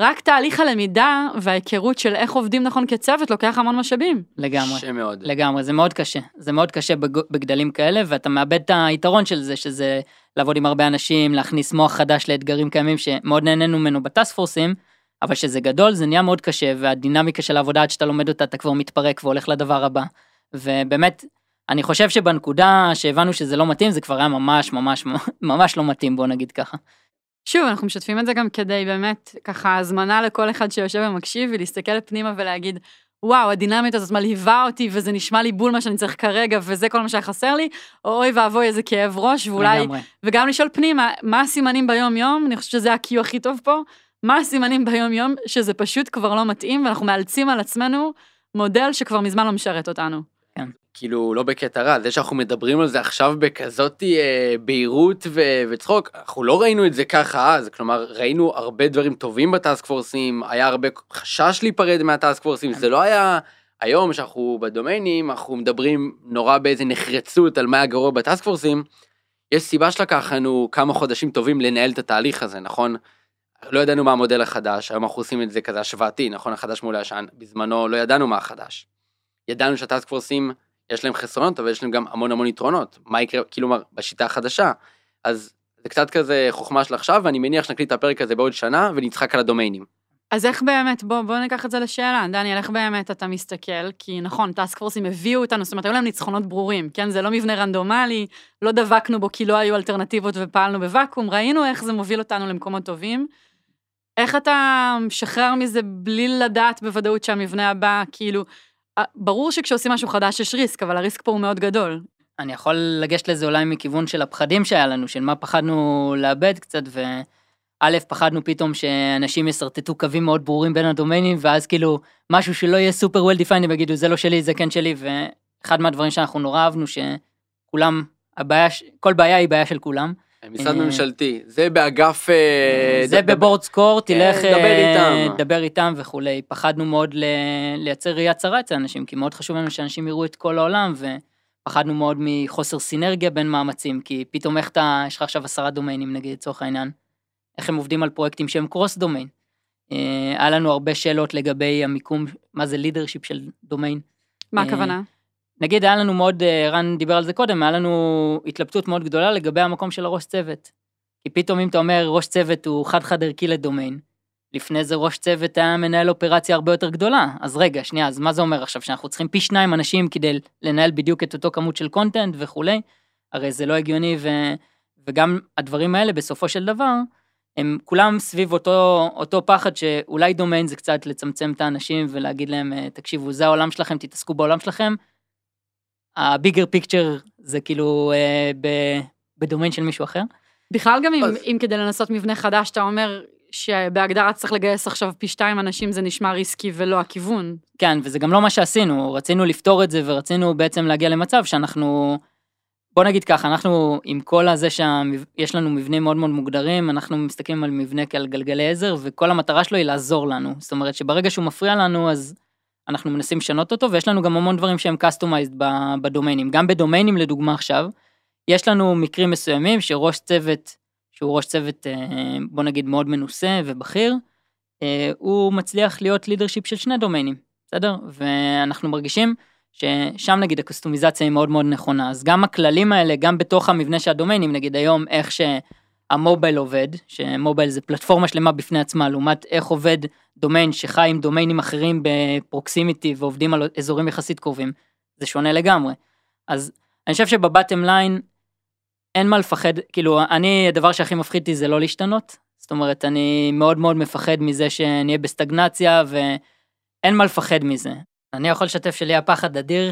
רק תהליך הלמידה וההיכרות של איך עובדים נכון כצוות לוקח המון משאבים. לגמרי. קשה מאוד. לגמרי, זה מאוד קשה. זה מאוד קשה בג- בגדלים כאלה, ואתה מאבד את היתרון של זה, שזה לעבוד עם הרבה אנשים, להכניס מוח חדש לאתגרים קיימים שמאוד נהנינו ממנו בטאסק פורסים, אבל שזה גדול זה נהיה מאוד קשה, והדינמיקה של העבודה עד שאתה לומד אותה אתה כבר מתפרק והולך לדבר הבא. ובאמת, אני חושב שבנקודה שהבנו שזה לא מתאים, זה כבר היה ממש ממש ממש לא מתאים, בוא נגיד ככה. שוב, אנחנו משתפים את זה גם כדי באמת, ככה, הזמנה לכל אחד שיושב ומקשיב ולהסתכל פנימה ולהגיד, וואו, הדינמית הזאת מלהיבה אותי וזה נשמע לי בול מה שאני צריך כרגע וזה כל מה שהיה חסר לי, או אוי ואבוי איזה כאב ראש, ואולי, לגמרי. וגם לשאול פנימה, מה הסימנים ביום יום, אני חושבת שזה ה-Q הכי טוב פה, מה הסימנים ביום יום שזה פשוט כבר לא מתאים ואנחנו מאלצים על עצמנו מודל שכבר מזמן לא משרת אותנו. כאילו לא בקטע רע, זה שאנחנו מדברים על זה עכשיו בכזאת אה, בהירות ו- וצחוק, אנחנו לא ראינו את זה ככה אז, כלומר ראינו הרבה דברים טובים בטאסק פורסים, היה הרבה חשש להיפרד מהטאסק פורסים, זה לא היה היום שאנחנו בדומיינים, אנחנו מדברים נורא באיזה נחרצות על מה היה גרוע בטאסק פורסים, יש סיבה שלקח לנו כמה חודשים טובים לנהל את התהליך הזה, נכון? לא ידענו מה המודל החדש, היום אנחנו עושים את זה כזה השוואתי, נכון? החדש מול הישן, בזמנו לא ידענו מה החדש. ידענו שהטאסק פורסים יש להם חסרונות, אבל יש להם גם המון המון יתרונות. מה יקרה, כאילו, מה, בשיטה החדשה. אז זה קצת כזה חוכמה של עכשיו, ואני מניח שנקליט את הפרק הזה בעוד שנה, ונצחק על הדומיינים. אז איך באמת, בוא, בוא ניקח את זה לשאלה, דניאל, איך באמת אתה מסתכל? כי נכון, טאסק פורסים הביאו אותנו, זאת אומרת, היו להם ניצחונות ברורים, כן? זה לא מבנה רנדומלי, לא דבקנו בו כי לא היו אלטרנטיבות ופעלנו בוואקום, ראינו איך זה מוביל אותנו למקומות טובים. איך אתה משחרר מזה בלי לדעת בוודאות שהמבנה הבא, כאילו, ברור שכשעושים משהו חדש יש ריסק, אבל הריסק פה הוא מאוד גדול. אני יכול לגשת לזה אולי מכיוון של הפחדים שהיה לנו, של מה פחדנו לאבד קצת, וא', פחדנו פתאום שאנשים ישרטטו קווים מאוד ברורים בין הדומיינים, ואז כאילו משהו שלא יהיה סופר well defined, הם יגידו זה לא שלי, זה כן שלי, ואחד מהדברים שאנחנו נורא אהבנו, שכולם, הבעיה, כל בעיה היא בעיה של כולם. משרד ממשלתי, זה באגף... אה, זה בבורד סקור, תלך, דבר אה, איתם. דבר איתם וכולי. פחדנו מאוד ל- לייצר ראייה צרה אצל אנשים, כי מאוד חשוב לנו שאנשים יראו את כל העולם, ופחדנו מאוד מחוסר סינרגיה בין מאמצים, כי פתאום איך אתה, יש לך עכשיו עשרה דומיינים נגיד, לצורך העניין, איך הם עובדים על פרויקטים שהם קרוס דומיין. אה, היה לנו הרבה שאלות לגבי המיקום, מה זה לידרשיפ של דומיין. מה הכוונה? נגיד היה לנו מאוד, אה, רן דיבר על זה קודם, היה לנו התלבטות מאוד גדולה לגבי המקום של הראש צוות. כי פתאום אם אתה אומר ראש צוות הוא חד חד ערכי לדומיין, לפני זה ראש צוות היה מנהל אופרציה הרבה יותר גדולה. אז רגע, שנייה, אז מה זה אומר עכשיו? שאנחנו צריכים פי שניים אנשים כדי לנהל בדיוק את אותו כמות של קונטנט וכולי? הרי זה לא הגיוני, ו... וגם הדברים האלה בסופו של דבר, הם כולם סביב אותו, אותו פחד שאולי דומיין זה קצת לצמצם את האנשים ולהגיד להם, אה, תקשיבו, זה העולם שלכם, תתעסקו בעולם שלכם. הביגר פיקצ'ר זה כאילו אה, ב, בדומיין של מישהו אחר. בכלל גם אם, אם כדי לנסות מבנה חדש, אתה אומר שבהגדרה צריך לגייס עכשיו פי שתיים אנשים, זה נשמע ריסקי ולא הכיוון. כן, וזה גם לא מה שעשינו, רצינו לפתור את זה ורצינו בעצם להגיע למצב שאנחנו, בוא נגיד ככה, אנחנו עם כל הזה שיש לנו מבנים מאוד מאוד מוגדרים, אנחנו מסתכלים על מבנה כעל גלגלי עזר, וכל המטרה שלו היא לעזור לנו. זאת אומרת שברגע שהוא מפריע לנו, אז אנחנו מנסים לשנות אותו, ויש לנו גם המון דברים שהם ב- בדומיינים. גם בדומיינים לדוגמה עכשיו, יש לנו מקרים מסוימים שראש צוות, שהוא ראש צוות, אה, בוא נגיד מאוד מנוסה ובכיר, אה, הוא מצליח להיות לידרשיפ של שני דומיינים, בסדר? ואנחנו מרגישים ששם נגיד הקוסטומיזציה היא מאוד מאוד נכונה. אז גם הכללים האלה, גם בתוך המבנה של הדומיינים, נגיד היום איך שהמובייל עובד, שמובייל זה פלטפורמה שלמה בפני עצמה, לעומת איך עובד דומיין שחי עם דומיינים אחרים בפרוקסימיטי ועובדים על אזורים יחסית קרובים, זה שונה לגמרי. אז אני חושב שב bottom line אין מה לפחד, כאילו אני, הדבר שהכי מפחיד זה לא להשתנות. זאת אומרת, אני מאוד מאוד מפחד מזה שנהיה בסטגנציה ואין מה לפחד מזה. אני יכול לשתף שלי היה פחד אדיר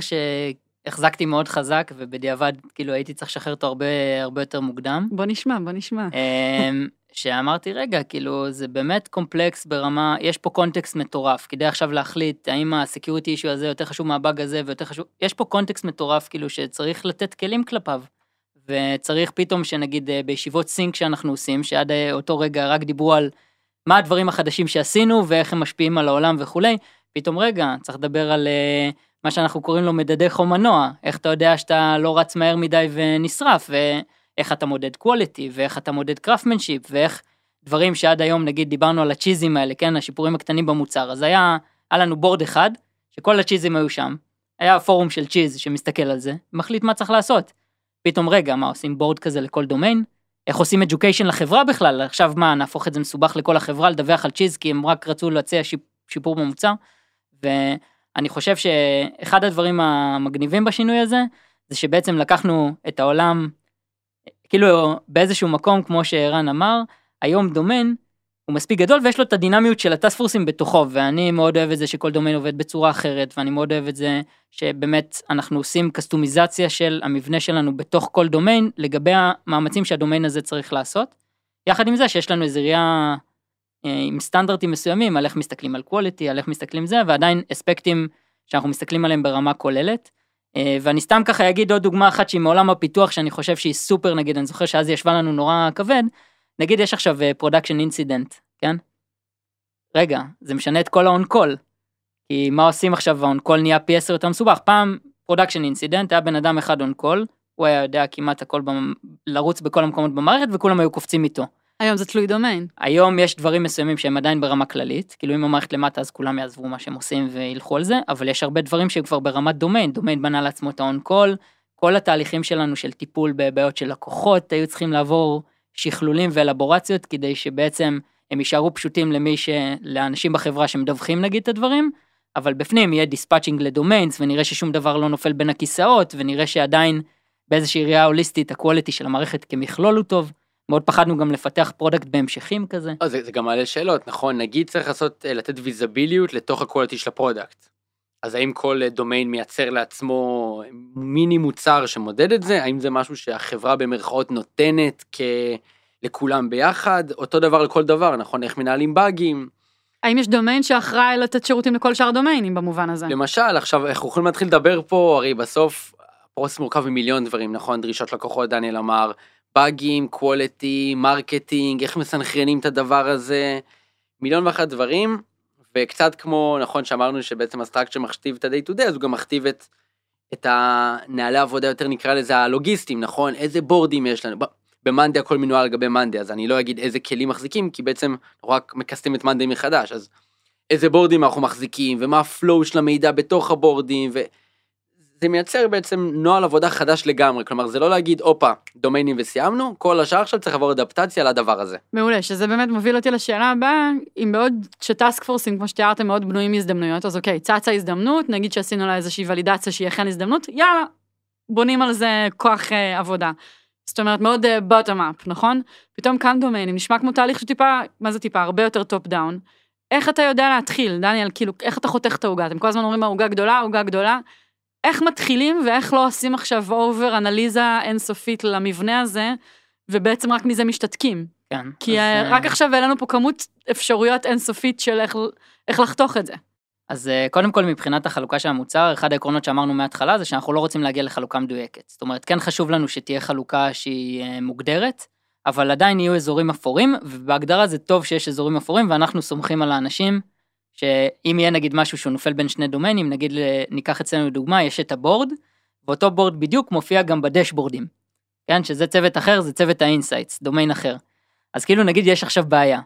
שהחזקתי מאוד חזק ובדיעבד כאילו הייתי צריך לשחרר אותו הרבה הרבה יותר מוקדם. בוא נשמע, בוא נשמע. אמ, (laughs) שאמרתי, רגע, כאילו, זה באמת קומפלקס ברמה, יש פה קונטקסט מטורף, כדי עכשיו להחליט האם ה security issue הזה יותר חשוב מהבאג הזה ויותר חשוב, יש פה קונטקסט מטורף, כאילו, שצריך לתת כלים כלפיו. וצריך פתאום שנגיד אה, בישיבות sync שאנחנו עושים, שעד אה, אותו רגע רק דיברו על מה הדברים החדשים שעשינו ואיך הם משפיעים על העולם וכולי, פתאום רגע, צריך לדבר על אה, מה שאנחנו קוראים לו מדדי חום מנוע, איך אתה יודע שאתה לא רץ מהר מדי ונשרף, ואיך אתה מודד quality, ואיך אתה מודד craftsmanship, ואיך דברים שעד היום, נגיד דיברנו על הצ'יזים האלה, כן, השיפורים הקטנים במוצר, אז היה, היה לנו board אחד, שכל הצ'יזים היו שם, היה פורום של צ'יז שמסתכל על זה, מחליט מה צריך לעשות. פתאום רגע, מה עושים בורד כזה לכל דומיין? איך עושים education לחברה בכלל? עכשיו מה, נהפוך את זה מסובך לכל החברה, לדווח על צ'יז, כי הם רק רצו להציע שיפור במוצר? ואני חושב שאחד הדברים המגניבים בשינוי הזה, זה שבעצם לקחנו את העולם, כאילו באיזשהו מקום, כמו שערן אמר, היום דומיין הוא מספיק גדול ויש לו את הדינמיות של הטאסק פורסים בתוכו ואני מאוד אוהב את זה שכל דומיין עובד בצורה אחרת ואני מאוד אוהב את זה שבאמת אנחנו עושים קסטומיזציה של המבנה שלנו בתוך כל דומיין לגבי המאמצים שהדומיין הזה צריך לעשות. יחד עם זה שיש לנו איזה ראייה עם סטנדרטים מסוימים על איך מסתכלים על quality על איך מסתכלים זה ועדיין אספקטים שאנחנו מסתכלים עליהם ברמה כוללת. אה, ואני סתם ככה אגיד עוד דוגמה אחת שהיא מעולם הפיתוח שאני חושב שהיא סופר נגיד אני זוכר שאז היא ישבה לנו נורא כבד נגיד יש עכשיו production אה, incident, כן? רגע, זה משנה את כל קול. כי מה עושים עכשיו call נהיה פי 10 יותר מסובך. פעם production incident היה בן אדם אחד call, הוא היה יודע כמעט הכל במ... לרוץ בכל המקומות במערכת וכולם היו קופצים איתו. היום זה תלוי דומיין. היום יש דברים מסוימים שהם עדיין ברמה כללית, כאילו אם המערכת למטה אז כולם יעזבו מה שהם עושים וילכו על זה, אבל יש הרבה דברים שהם כבר ברמת דומיין, דומיין בנה לעצמו את call, כל התהליכים שלנו של טיפול בבעיות של לקוחות היו צריכים לעבור שכלולים ואלבורציות כדי שבעצם הם יישארו פשוטים למי ש... לאנשים בחברה שמדווחים נגיד את הדברים, אבל בפנים יהיה dispatching ל domains ונראה ששום דבר לא נופל בין הכיסאות ונראה שעדיין באיזושהי ראייה הוליסטית ה quality של המערכת כמכלול הוא טוב. מאוד פחדנו גם לפתח product בהמשכים כזה. Oh, זה, זה גם מעלה שאלות, נכון? נגיד צריך לעשות, אה, לתת visibility לתוך ה quality של ה product. אז האם כל דומיין מייצר לעצמו מיני מוצר שמודד את זה? האם זה משהו שהחברה במרכאות נותנת כ... לכולם ביחד? אותו דבר לכל דבר, נכון? איך מנהלים באגים? האם יש דומיין שאחראי לתת שירותים לכל שאר הדומיינים במובן הזה? למשל, עכשיו אנחנו יכולים להתחיל לדבר פה, הרי בסוף ה process מורכב ממיליון דברים, נכון? דרישות לקוחות, דניאל אמר, באגים, quality, marketing, איך מסנכרנים את הדבר הזה, מיליון ואחת דברים. וקצת כמו, נכון, שאמרנו שבעצם ה structure מכתיב את ה-day to day, אז הוא גם מכתיב את, את הנהלי העבודה יותר נקרא לזה הלוגיסטים, נכון? איזה בורדים יש לנו. ב monday הכל מנוהל על גבי monday, אז אני לא אגיד איזה כלים מחזיקים, כי בעצם רק מקסטים את monday מחדש, אז איזה בורדים אנחנו מחזיקים, ומה ה flow של המידע בתוך הבורדים, ו... זה מייצר בעצם נוהל עבודה חדש לגמרי, כלומר זה לא להגיד הופה, דומיינים וסיימנו, כל השאר עכשיו צריך לעבור אדפטציה לדבר הזה. מעולה, שזה באמת מוביל אותי לשאלה הבאה, אם בעוד שטאסק פורסים, כמו שתיארתם, מאוד בנויים מהזדמנויות, אז אוקיי, צצה הזדמנות, נגיד שעשינו לה איזושהי ולידציה שהיא אכן הזדמנות, יאללה, בונים על זה כוח אה, עבודה. זאת אומרת, מאוד bottom אה, up, נכון? פתאום כאן דומיינים, נשמע כמו תהליך שטיפה, מה זה טיפה? הרבה יותר top down. איך אתה יודע להתחיל, דניאל, כאילו, איך אתה חותך את העוגה? אתם כל הזמן אומרים, העוגה גדולה, העוגה גדולה. איך מתחילים ואיך לא עושים עכשיו over אנליזה אינסופית למבנה הזה, ובעצם רק מזה משתתקים. כן. כי אז, רק אה... עכשיו העלינו פה כמות אפשרויות אינסופית של איך, איך לחתוך את זה. אז אה, קודם כל מבחינת החלוקה של המוצר, אחד העקרונות שאמרנו מההתחלה זה שאנחנו לא רוצים להגיע לחלוקה מדויקת. זאת אומרת, כן חשוב לנו שתהיה חלוקה שהיא מוגדרת, אבל עדיין יהיו אזורים אפורים, ובהגדרה זה טוב שיש אזורים אפורים, ואנחנו סומכים על האנשים שאם יהיה נגיד משהו שהוא נופל בין שני דומיינים, נגיד ניקח אצלנו דוגמה, יש את ה board, ואותו board בדיוק מופיע גם בדשבורדים. כן, שזה צוות אחר, זה צוות ה insights, domain אחר. אז כאילו נגיד יש עכשיו בעיה.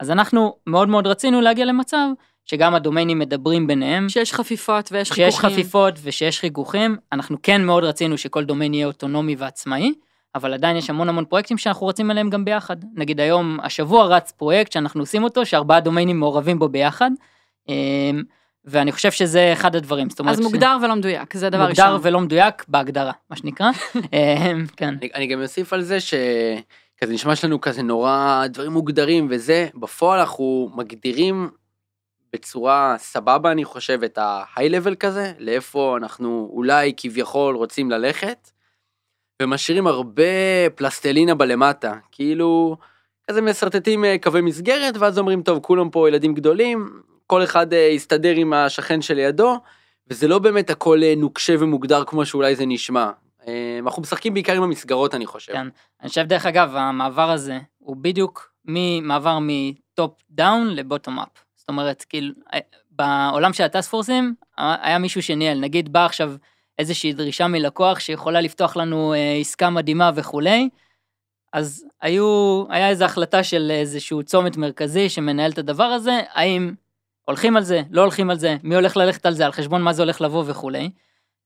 אז אנחנו מאוד מאוד רצינו להגיע למצב שגם הדומיינים מדברים ביניהם. שיש חפיפות ויש חיכוכים. שיש חפיפות ושיש חיכוכים. אנחנו כן מאוד רצינו שכל דומיין יהיה אוטונומי ועצמאי, אבל עדיין יש המון המון פרויקטים שאנחנו רצים עליהם גם ביחד. נגיד היום, השבוע רץ פרויקט שאנחנו עושים אותו, שארבעה דומיינים מעורבים בו ביחד. אמ, ואני חושב שזה אחד הדברים. זאת אומרת, אז מוגדר ש... ולא מדויק, זה דבר ראשון. מוגדר ולא מדויק בהגדרה, מה שנקרא. (laughs) אמ, כן. אני, אני גם אוסיף על זה שכזה נשמע לנו כזה נורא דברים מוגדרים וזה, בפועל אנחנו מגדירים בצורה סבבה אני חושב את ה-high level כזה, לאיפה אנחנו אולי כביכול רוצים ללכת, ומשאירים הרבה פלסטלינה בלמטה, כאילו כזה משרטטים אה, קווי מסגרת, ואז אומרים, טוב, כולם פה ילדים גדולים, כל אחד אה, יסתדר עם השכן שלידו, וזה לא באמת הכל אה, נוקשה ומוגדר כמו שאולי זה נשמע. אה, אנחנו משחקים בעיקר עם המסגרות, אני חושב. כן. אני חושב, דרך אגב, המעבר הזה הוא בדיוק ממעבר מ top down ל bottom up. זאת אומרת, כאילו, בעולם של הטאסק פורסים, אה, היה מישהו שניהל, נגיד בא עכשיו איזושהי דרישה מלקוח שיכולה לפתוח לנו עסקה מדהימה וכולי, אז היו, היה איזו החלטה של איזשהו צומת מרכזי שמנהל את הדבר הזה, האם הולכים על זה, לא הולכים על זה, מי הולך ללכת על זה, על חשבון מה זה הולך לבוא וכולי.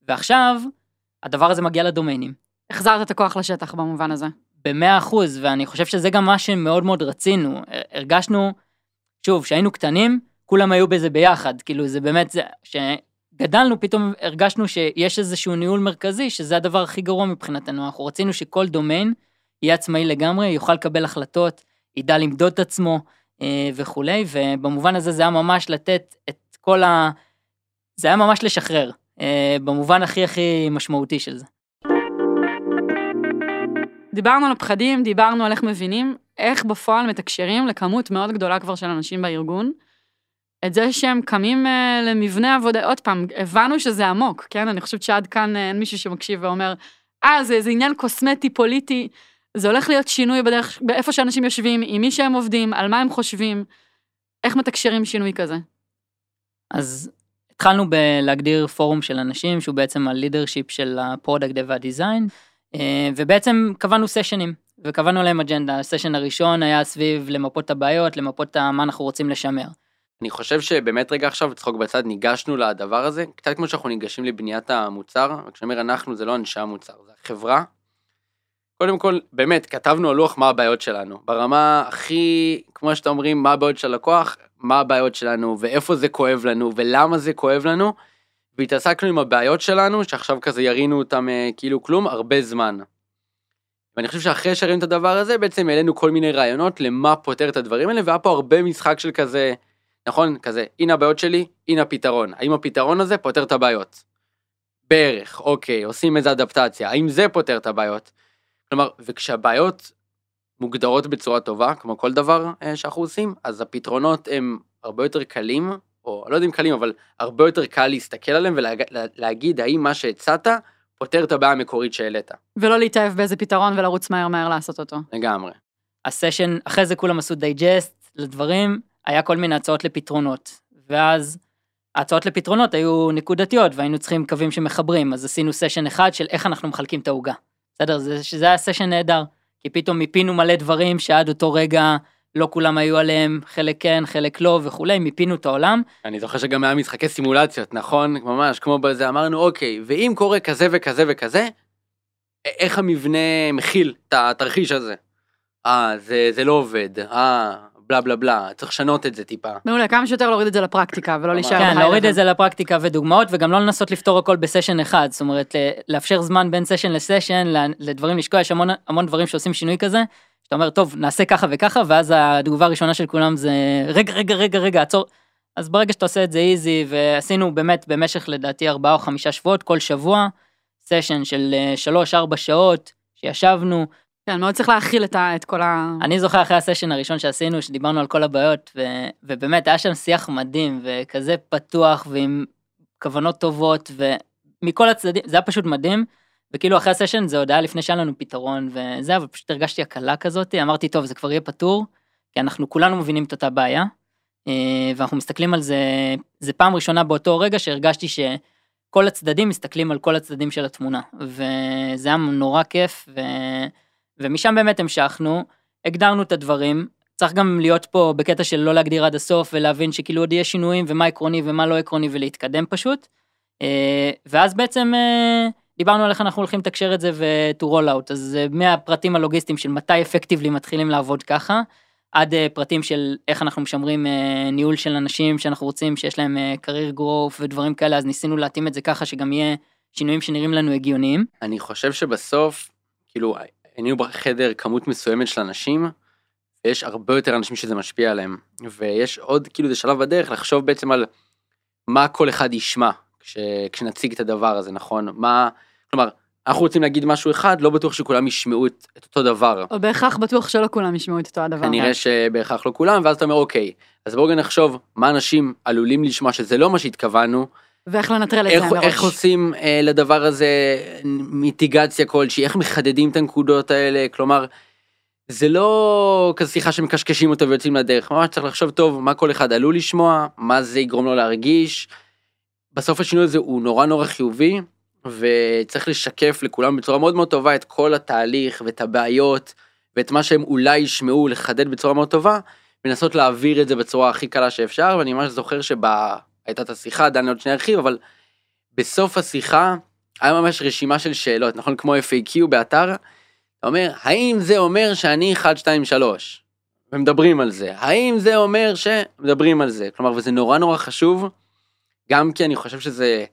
ועכשיו, הדבר הזה מגיע לדומיינים. החזרת את הכוח לשטח במובן הזה. במאה אחוז, ואני חושב שזה גם מה שמאוד מאוד רצינו. הרגשנו, שוב, כשהיינו קטנים, כולם היו בזה ביחד, כאילו זה באמת, זה, כשגדלנו פתאום הרגשנו שיש איזשהו ניהול מרכזי, שזה הדבר הכי גרוע מבחינתנו, אנחנו רצינו שכל דומיין יהיה עצמאי לגמרי, יוכל לקבל החלטות, ידע למדוד את עצמו וכולי, ובמובן הזה זה היה ממש לתת את כל ה... זה היה ממש לשחרר, אה, במובן הכי הכי משמעותי של זה. דיברנו על הפחדים, דיברנו על איך מבינים, איך בפועל מתקשרים לכמות מאוד גדולה כבר של אנשים בארגון. את זה שהם קמים אה, למבנה עבודה, עוד פעם, הבנו שזה עמוק, כן? אני חושבת שעד כאן uh, אין מישהו שמקשיב ואומר, אה, זה, זה עניין קוסמטי, פוליטי, זה הולך להיות שינוי בדרך, באיפה שאנשים יושבים, עם מי שהם עובדים, על מה הם חושבים, איך מתקשרים שינוי כזה. אז התחלנו בלהגדיר פורום של אנשים, שהוא בעצם ה leadership של ה product וה design, אה, ובעצם קבענו סשנים, וקבענו להם אג'נדה. הסשן הראשון היה סביב למפות את הבעיות, למפות את מה אנחנו רוצים לשמר. אני חושב שבאמת רגע עכשיו, צחוק בצד, ניגשנו לדבר הזה, קצת כמו שאנחנו ניגשים לבניית המוצר, וכשאני אומר אנחנו, זה לא אנשי המוצר, זה החברה. קודם כל, באמת, כתבנו על לוח מה הבעיות שלנו, ברמה הכי, כמו שאתם אומרים, מה הבעיות של הלקוח, מה הבעיות שלנו, ואיפה זה כואב לנו, ולמה זה כואב לנו, והתעסקנו עם הבעיות שלנו, שעכשיו כזה ירינו אותם אה, כאילו כלום, הרבה זמן. ואני חושב שאחרי שראינו את הדבר הזה, בעצם העלינו כל מיני רעיונות למה פותר את הדברים האלה, והיה פה הרבה משחק של כזה, נכון? כזה, הנה הבעיות שלי, הנה הפתרון. האם הפתרון הזה פותר את הבעיות? בערך, אוקיי, עושים איזה אדפטציה. האם זה פותר את הבעיות? כלומר, וכשהבעיות מוגדרות בצורה טובה, כמו כל דבר אה, שאנחנו עושים, אז הפתרונות הם הרבה יותר קלים, או לא יודע אם קלים, אבל הרבה יותר קל להסתכל עליהם ולהגיד האם מה שהצעת פותר את הבעיה המקורית שהעלית. ולא להתאהב באיזה פתרון ולרוץ מהר מהר לעשות אותו. לגמרי. הסשן, אחרי זה כולם עשו digest לדברים, היה כל מיני הצעות לפתרונות. ואז ההצעות לפתרונות היו נקודתיות והיינו צריכים קווים שמחברים, אז עשינו סשן אחד של איך אנחנו מחלקים את העוגה. בסדר? זה, שזה היה סשן נהדר, כי פתאום מיפינו מלא דברים שעד אותו רגע לא כולם היו עליהם, חלק כן, חלק לא וכולי, מיפינו את העולם. אני זוכר שגם היה משחקי סימולציות, נכון? ממש, כמו בזה, אמרנו, אוקיי, ואם קורה כזה וכזה וכזה, איך המבנה מכיל את התרחיש הזה? אה, זה, זה לא עובד, אה, בלה בלה בלה, צריך לשנות את זה טיפה. מעולה, כמה שיותר להוריד את זה לפרקטיקה ולא להישאר כן, להוריד את זה לפרקטיקה ודוגמאות, וגם לא לנסות לפתור הכל בסשן אחד, זאת אומרת, לאפשר זמן בין סשן לסשן, לדברים לשקוע, יש המון, המון דברים שעושים שינוי כזה, שאתה אומר, טוב, נעשה ככה וככה, ואז התגובה הראשונה של כולם זה, רגע, רגע, רגע, רגע, עצור. אז ברגע שאתה עושה את זה איזי, ועשינו באמת במשך לדעתי ארבעה או חמישה שבועות, כל שבוע, סשן של אה, שלוש-ארבע שעות, שישבנו, כן, מאוד צריך להכיל את, ה, את כל ה... אני זוכר אחרי הסשן הראשון שעשינו, שדיברנו על כל הבעיות, ו, ובאמת היה שם שיח מדהים, וכזה פתוח, ועם כוונות טובות, ומכל הצדדים, זה היה פשוט מדהים, וכאילו אחרי הסשן זה עוד היה לפני שהיה לנו פתרון, וזה, אבל פשוט הרגשתי הקלה כזאת, אמרתי, טוב, זה כבר יהיה פתור, כי אנחנו כולנו מבינים את אותה בעיה, אה, ואנחנו מסתכלים על זה, זה פעם ראשונה באותו רגע שהרגשתי ש... כל הצדדים מסתכלים על כל הצדדים של התמונה, וזה היה נורא כיף, ו... ומשם באמת המשכנו, הגדרנו את הדברים, צריך גם להיות פה בקטע של לא להגדיר עד הסוף ולהבין שכאילו עוד יש שינויים ומה עקרוני ומה לא עקרוני ולהתקדם פשוט. אה, ואז בעצם אה, דיברנו על איך אנחנו הולכים לתקשר את זה ו-to roll out, אז אה, מהפרטים הלוגיסטיים של מתי אפקטיבלי מתחילים לעבוד ככה, עד פרטים של איך אנחנו משמרים ניהול של אנשים שאנחנו רוצים שיש להם career growth ודברים כאלה, אז ניסינו להתאים את זה ככה שגם יהיה שינויים שנראים לנו הגיוניים. אני חושב שבסוף, כאילו, היינו בחדר כמות מסוימת של אנשים, ויש הרבה יותר אנשים שזה משפיע עליהם, ויש עוד כאילו זה שלב בדרך לחשוב בעצם על מה כל אחד ישמע כש, כשנציג את הדבר הזה, נכון? מה, כלומר, אנחנו רוצים להגיד משהו אחד, לא בטוח שכולם ישמעו את, את אותו דבר. או בהכרח בטוח שלא כולם ישמעו את אותו הדבר. כנראה שבהכרח לא כולם, ואז אתה אומר, אוקיי, אז בואו נחשוב מה אנשים עלולים לשמוע שזה לא מה שהתכוונו, ואיך לנטרל את איך, זה מראש. איך עושים אה, לדבר הזה מיטיגציה כלשהי, איך מחדדים את הנקודות האלה, כלומר, זה לא כזה שיחה שמקשקשים אותו ויוצאים לדרך, ממש צריך לחשוב טוב מה כל אחד עלול לשמוע, מה זה יגרום לו להרגיש. בסוף השינוי הזה הוא נורא נורא חיובי, וצריך לשקף לכולם בצורה מאוד מאוד טובה את כל התהליך ואת הבעיות ואת מה שהם אולי ישמעו לחדד בצורה מאוד טובה, ולנסות להעביר את זה בצורה הכי קלה שאפשר, ואני ממש זוכר שהייתה את השיחה, דני עוד שנייה הרחיב, אבל בסוף השיחה היה ממש רשימה של שאלות, נכון? כמו FAQ באתר, אתה אומר, האם זה אומר שאני 1, 2, 3? ומדברים על זה. האם זה אומר ש... מדברים על זה. כלומר, וזה נורא נורא חשוב, גם כי אני חושב שזה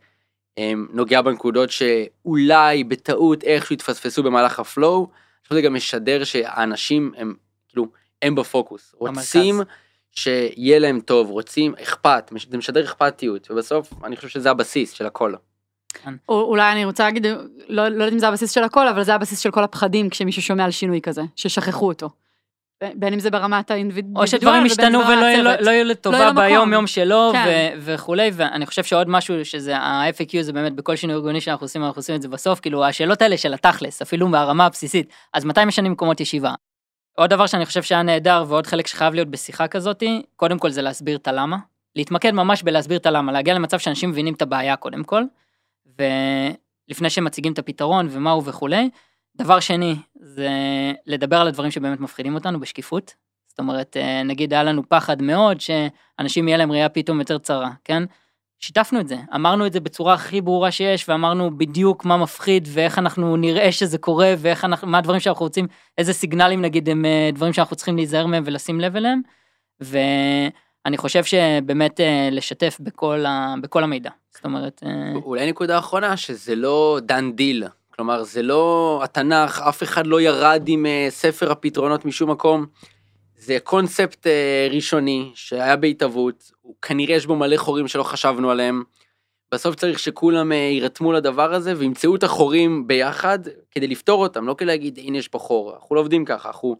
הם, נוגע בנקודות שאולי בטעות איכשהו התפספסו במהלך הפלואו, אני חושב שזה גם משדר שהאנשים הם, כאילו, הם בפוקוס. רוצים שיהיה להם טוב, רוצים אכפת, זה משדר אכפתיות, ובסוף אני חושב שזה הבסיס של הכל. או, אולי אני רוצה להגיד, לא, לא יודעת אם זה הבסיס של הכל, אבל זה הבסיס של כל הפחדים כשמישהו שומע על שינוי כזה, ששכחו אותו. בין אם זה ברמת האינדיבידואל, או שדברים ישתנו ולא יהיו לא, לא יהיו לטובה לא ביום יום שלו כן. וכולי, ואני חושב שעוד משהו שזה ה-FAQ זה באמת בכל שינוי ארגוני שאנחנו עושים, אנחנו עושים את זה בסוף, כאילו השאלות האלה של התכלס, אפילו מהרמה הבסיסית, אז מתי משנים מקומות ישיבה? עוד דבר שאני חושב שהיה נהדר ועוד חלק שחייב להיות בשיחה כזאתי, קודם כל זה להסביר את הלמה, להתמקד ממש בלהסביר את הלמה, להגיע למצב שאנשים מבינים את הבעיה קודם כל, ולפני שהם מציגים את הפתרון ומה הוא וכולי. דבר שני, זה לדבר על הדברים שבאמת מפחידים אותנו בשקיפות. זאת אומרת, אה, נגיד היה לנו פחד מאוד שאנשים יהיה להם ראייה פתאום יותר צרה, כן? שיתפנו את זה, אמרנו את זה בצורה הכי ברורה שיש, ואמרנו בדיוק מה מפחיד ואיך אנחנו נראה שזה קורה ואיך אנחנו, מה הדברים שאנחנו רוצים, איזה סיגנלים נגיד הם אה, דברים שאנחנו צריכים להיזהר מהם ולשים לב אליהם. ואני חושב שבאמת אה, לשתף בכל, ה, בכל המידע. זאת אומרת... אולי נקודה אחרונה, שזה לא דן דיל. כלומר, זה לא התנ"ך, אף אחד לא ירד עם ספר הפתרונות משום מקום. זה קונספט ראשוני שהיה בהתהוות, כנראה יש בו מלא חורים שלא חשבנו עליהם. בסוף צריך שכולם יירתמו לדבר הזה וימצאו את החורים ביחד כדי לפתור אותם, לא כדי להגיד הנה יש פה חור, אנחנו לא עובדים ככה, אנחנו...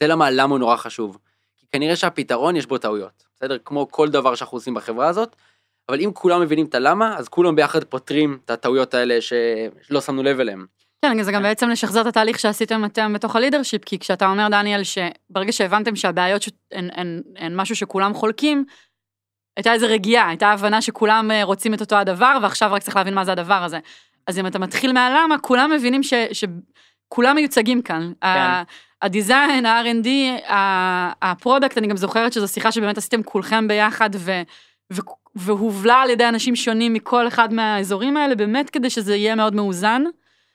זה למה למה הוא נורא חשוב. כי כנראה שהפתרון יש בו טעויות, בסדר? כמו כל דבר שאנחנו עושים בחברה הזאת, אבל אם כולם מבינים את הלמה, אז כולם ביחד פותרים את הטעויות האלה שלא שמנו לב אליהם. כן, זה גם בעצם לשחזר את התהליך שעשיתם אתם בתוך הלידרשיפ, כי כשאתה אומר, דניאל, שברגע שהבנתם שהבעיות הן, משהו שכולם חולקים, הייתה איזו רגיעה, הייתה הבנה שכולם רוצים את אותו הדבר, ועכשיו רק צריך להבין מה זה הדבר הזה. אז אם אתה מתחיל מהלמה, כולם מבינים ש, שכולם מיוצגים כאן. כן. ה design, ה-R&D, ה product, אני גם זוכרת שזו שיחה שבאמת עשיתם כולכם ביחד, ו, ו, והובלה על ידי אנשים שונים מכל אחד מהאזורים האלה, באמת כדי שזה יהיה מאוד מאוזן.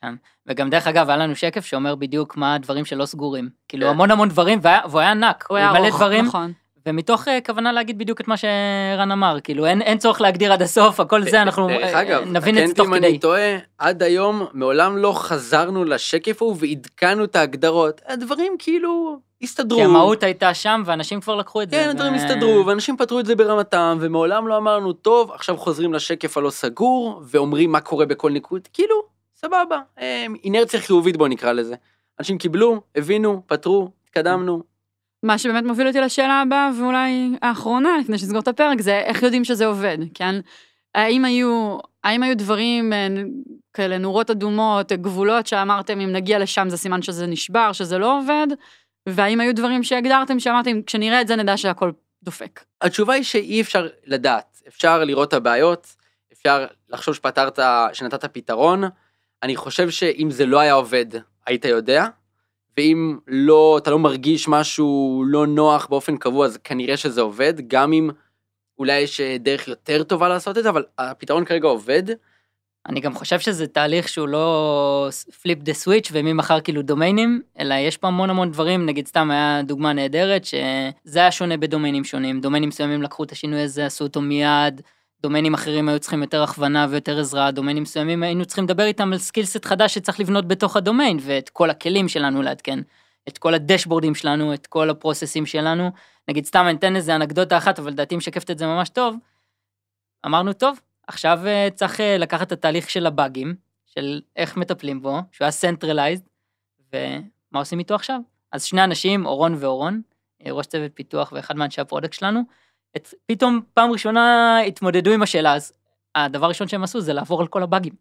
כן. וגם דרך אגב היה לנו שקף שאומר בדיוק מה הדברים שלא סגורים. כאילו כן. המון המון דברים, והיה- והוא היה ענק, הוא היה ארוך, דברים, נכון. ומתוך אה, כוונה להגיד בדיוק את מה שרן אמר, כאילו אין אין צורך להגדיר עד הסוף, הכל זה אנחנו דרך אה, אגב, נבין את זה תוך אם אני כדי. טועה, עד היום מעולם לא חזרנו לשקף ההוא ועדכנו את ההגדרות. הדברים כאילו הסתדרו. כי המהות הייתה שם ואנשים כבר לקחו את זה. כן, ו- הדברים הסתדרו, ואנשים פתרו את זה ברמתם, ומעולם לא אמרנו, טוב, עכשיו חוזרים לשקף הלא סגור, ואומרים מה קורה בכל נקודה, כאילו, סבבה, אה, אינרציה חיובית בוא נקרא לזה. אנשים קיבלו, הבינו, פתרו, התקדמנו. מה שבאמת מוביל אותי לשאלה הבאה, ואולי האחרונה, לפני שנסגור את הפרק, זה איך יודעים שזה עובד, כן? האם היו, האם היו דברים אה, כאלה, נורות אדומות, גבולות שאמרתם, אם נגיע לשם זה סימן שזה נשבר, שזה לא עובד? והאם היו דברים שהגדרתם, שאמרתם, כשנראה את זה נדע שהכל דופק? התשובה היא שאי אפשר לדעת, אפשר לראות את הבעיות, אפשר לחשוב שפתרת, שנתת פתרון. אני חושב שאם זה לא היה עובד, היית יודע, ואם לא, אתה לא מרגיש משהו לא נוח באופן קבוע, אז כנראה שזה עובד, גם אם אולי יש דרך יותר טובה לעשות את זה, אבל הפתרון כרגע עובד. אני גם חושב שזה תהליך שהוא לא פליפ דה סוויץ' וממחר כאילו דומיינים, אלא יש פה המון המון דברים, נגיד סתם היה דוגמה נהדרת, שזה היה שונה בדומיינים שונים, דומיינים מסוימים לקחו את השינוי הזה, עשו אותו מיד, דומיינים אחרים היו צריכים יותר הכוונה ויותר עזרה, דומיינים מסוימים היינו צריכים לדבר איתם על skill set חדש שצריך לבנות בתוך הדומיין, ואת כל הכלים שלנו לעדכן, את כל הדשבורדים שלנו, את כל הפרוססים שלנו, נגיד סתם אני אתן איזה אנקדוטה אחת, אבל לדעתי משקפת את זה ממש טוב, אמרנו טוב, עכשיו אה, צריך אה, לקחת את התהליך של הבאגים, של איך מטפלים בו, שהוא היה centralized, ומה עושים איתו עכשיו? אז שני אנשים, אורון ואורון, אה, ראש צוות פיתוח ואחד מאנשי ה product שלנו, את, פתאום פעם ראשונה התמודדו עם השאלה, אז הדבר הראשון שהם עשו זה לעבור על כל הבאגים.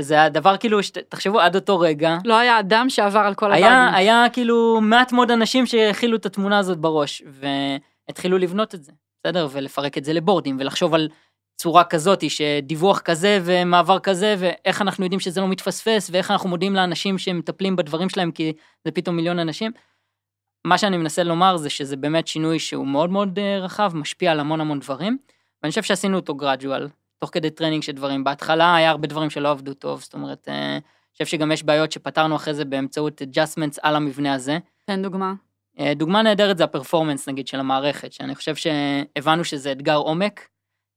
שזה הדבר כאילו, שת, תחשבו עד אותו רגע, לא היה אדם שעבר על כל היה, הבאגים. היה כאילו מעט מאוד אנשים שהכילו את התמונה הזאת בראש, והתחילו לבנות את זה, בסדר? ולפרק את זה לבורדים, ולחשוב על צורה כזאת, שדיווח כזה ומעבר כזה, ואיך אנחנו יודעים שזה לא מתפספס, ואיך אנחנו מודיעים לאנשים שמטפלים בדברים שלהם, כי זה פתאום מיליון אנשים. מה שאני מנסה לומר זה שזה באמת שינוי שהוא מאוד מאוד אה, רחב, משפיע על המון המון דברים, ואני חושב שעשינו אותו gradual, תוך כדי training של דברים. בהתחלה היה הרבה דברים שלא עבדו טוב, זאת אומרת, אה, אני חושב שגם יש בעיות שפתרנו אחרי זה באמצעות adjustments על המבנה הזה. תן דוגמה. אה, דוגמה נהדרת זה ה performance נגיד של המערכת, שאני חושב שהבנו שזה אתגר עומק,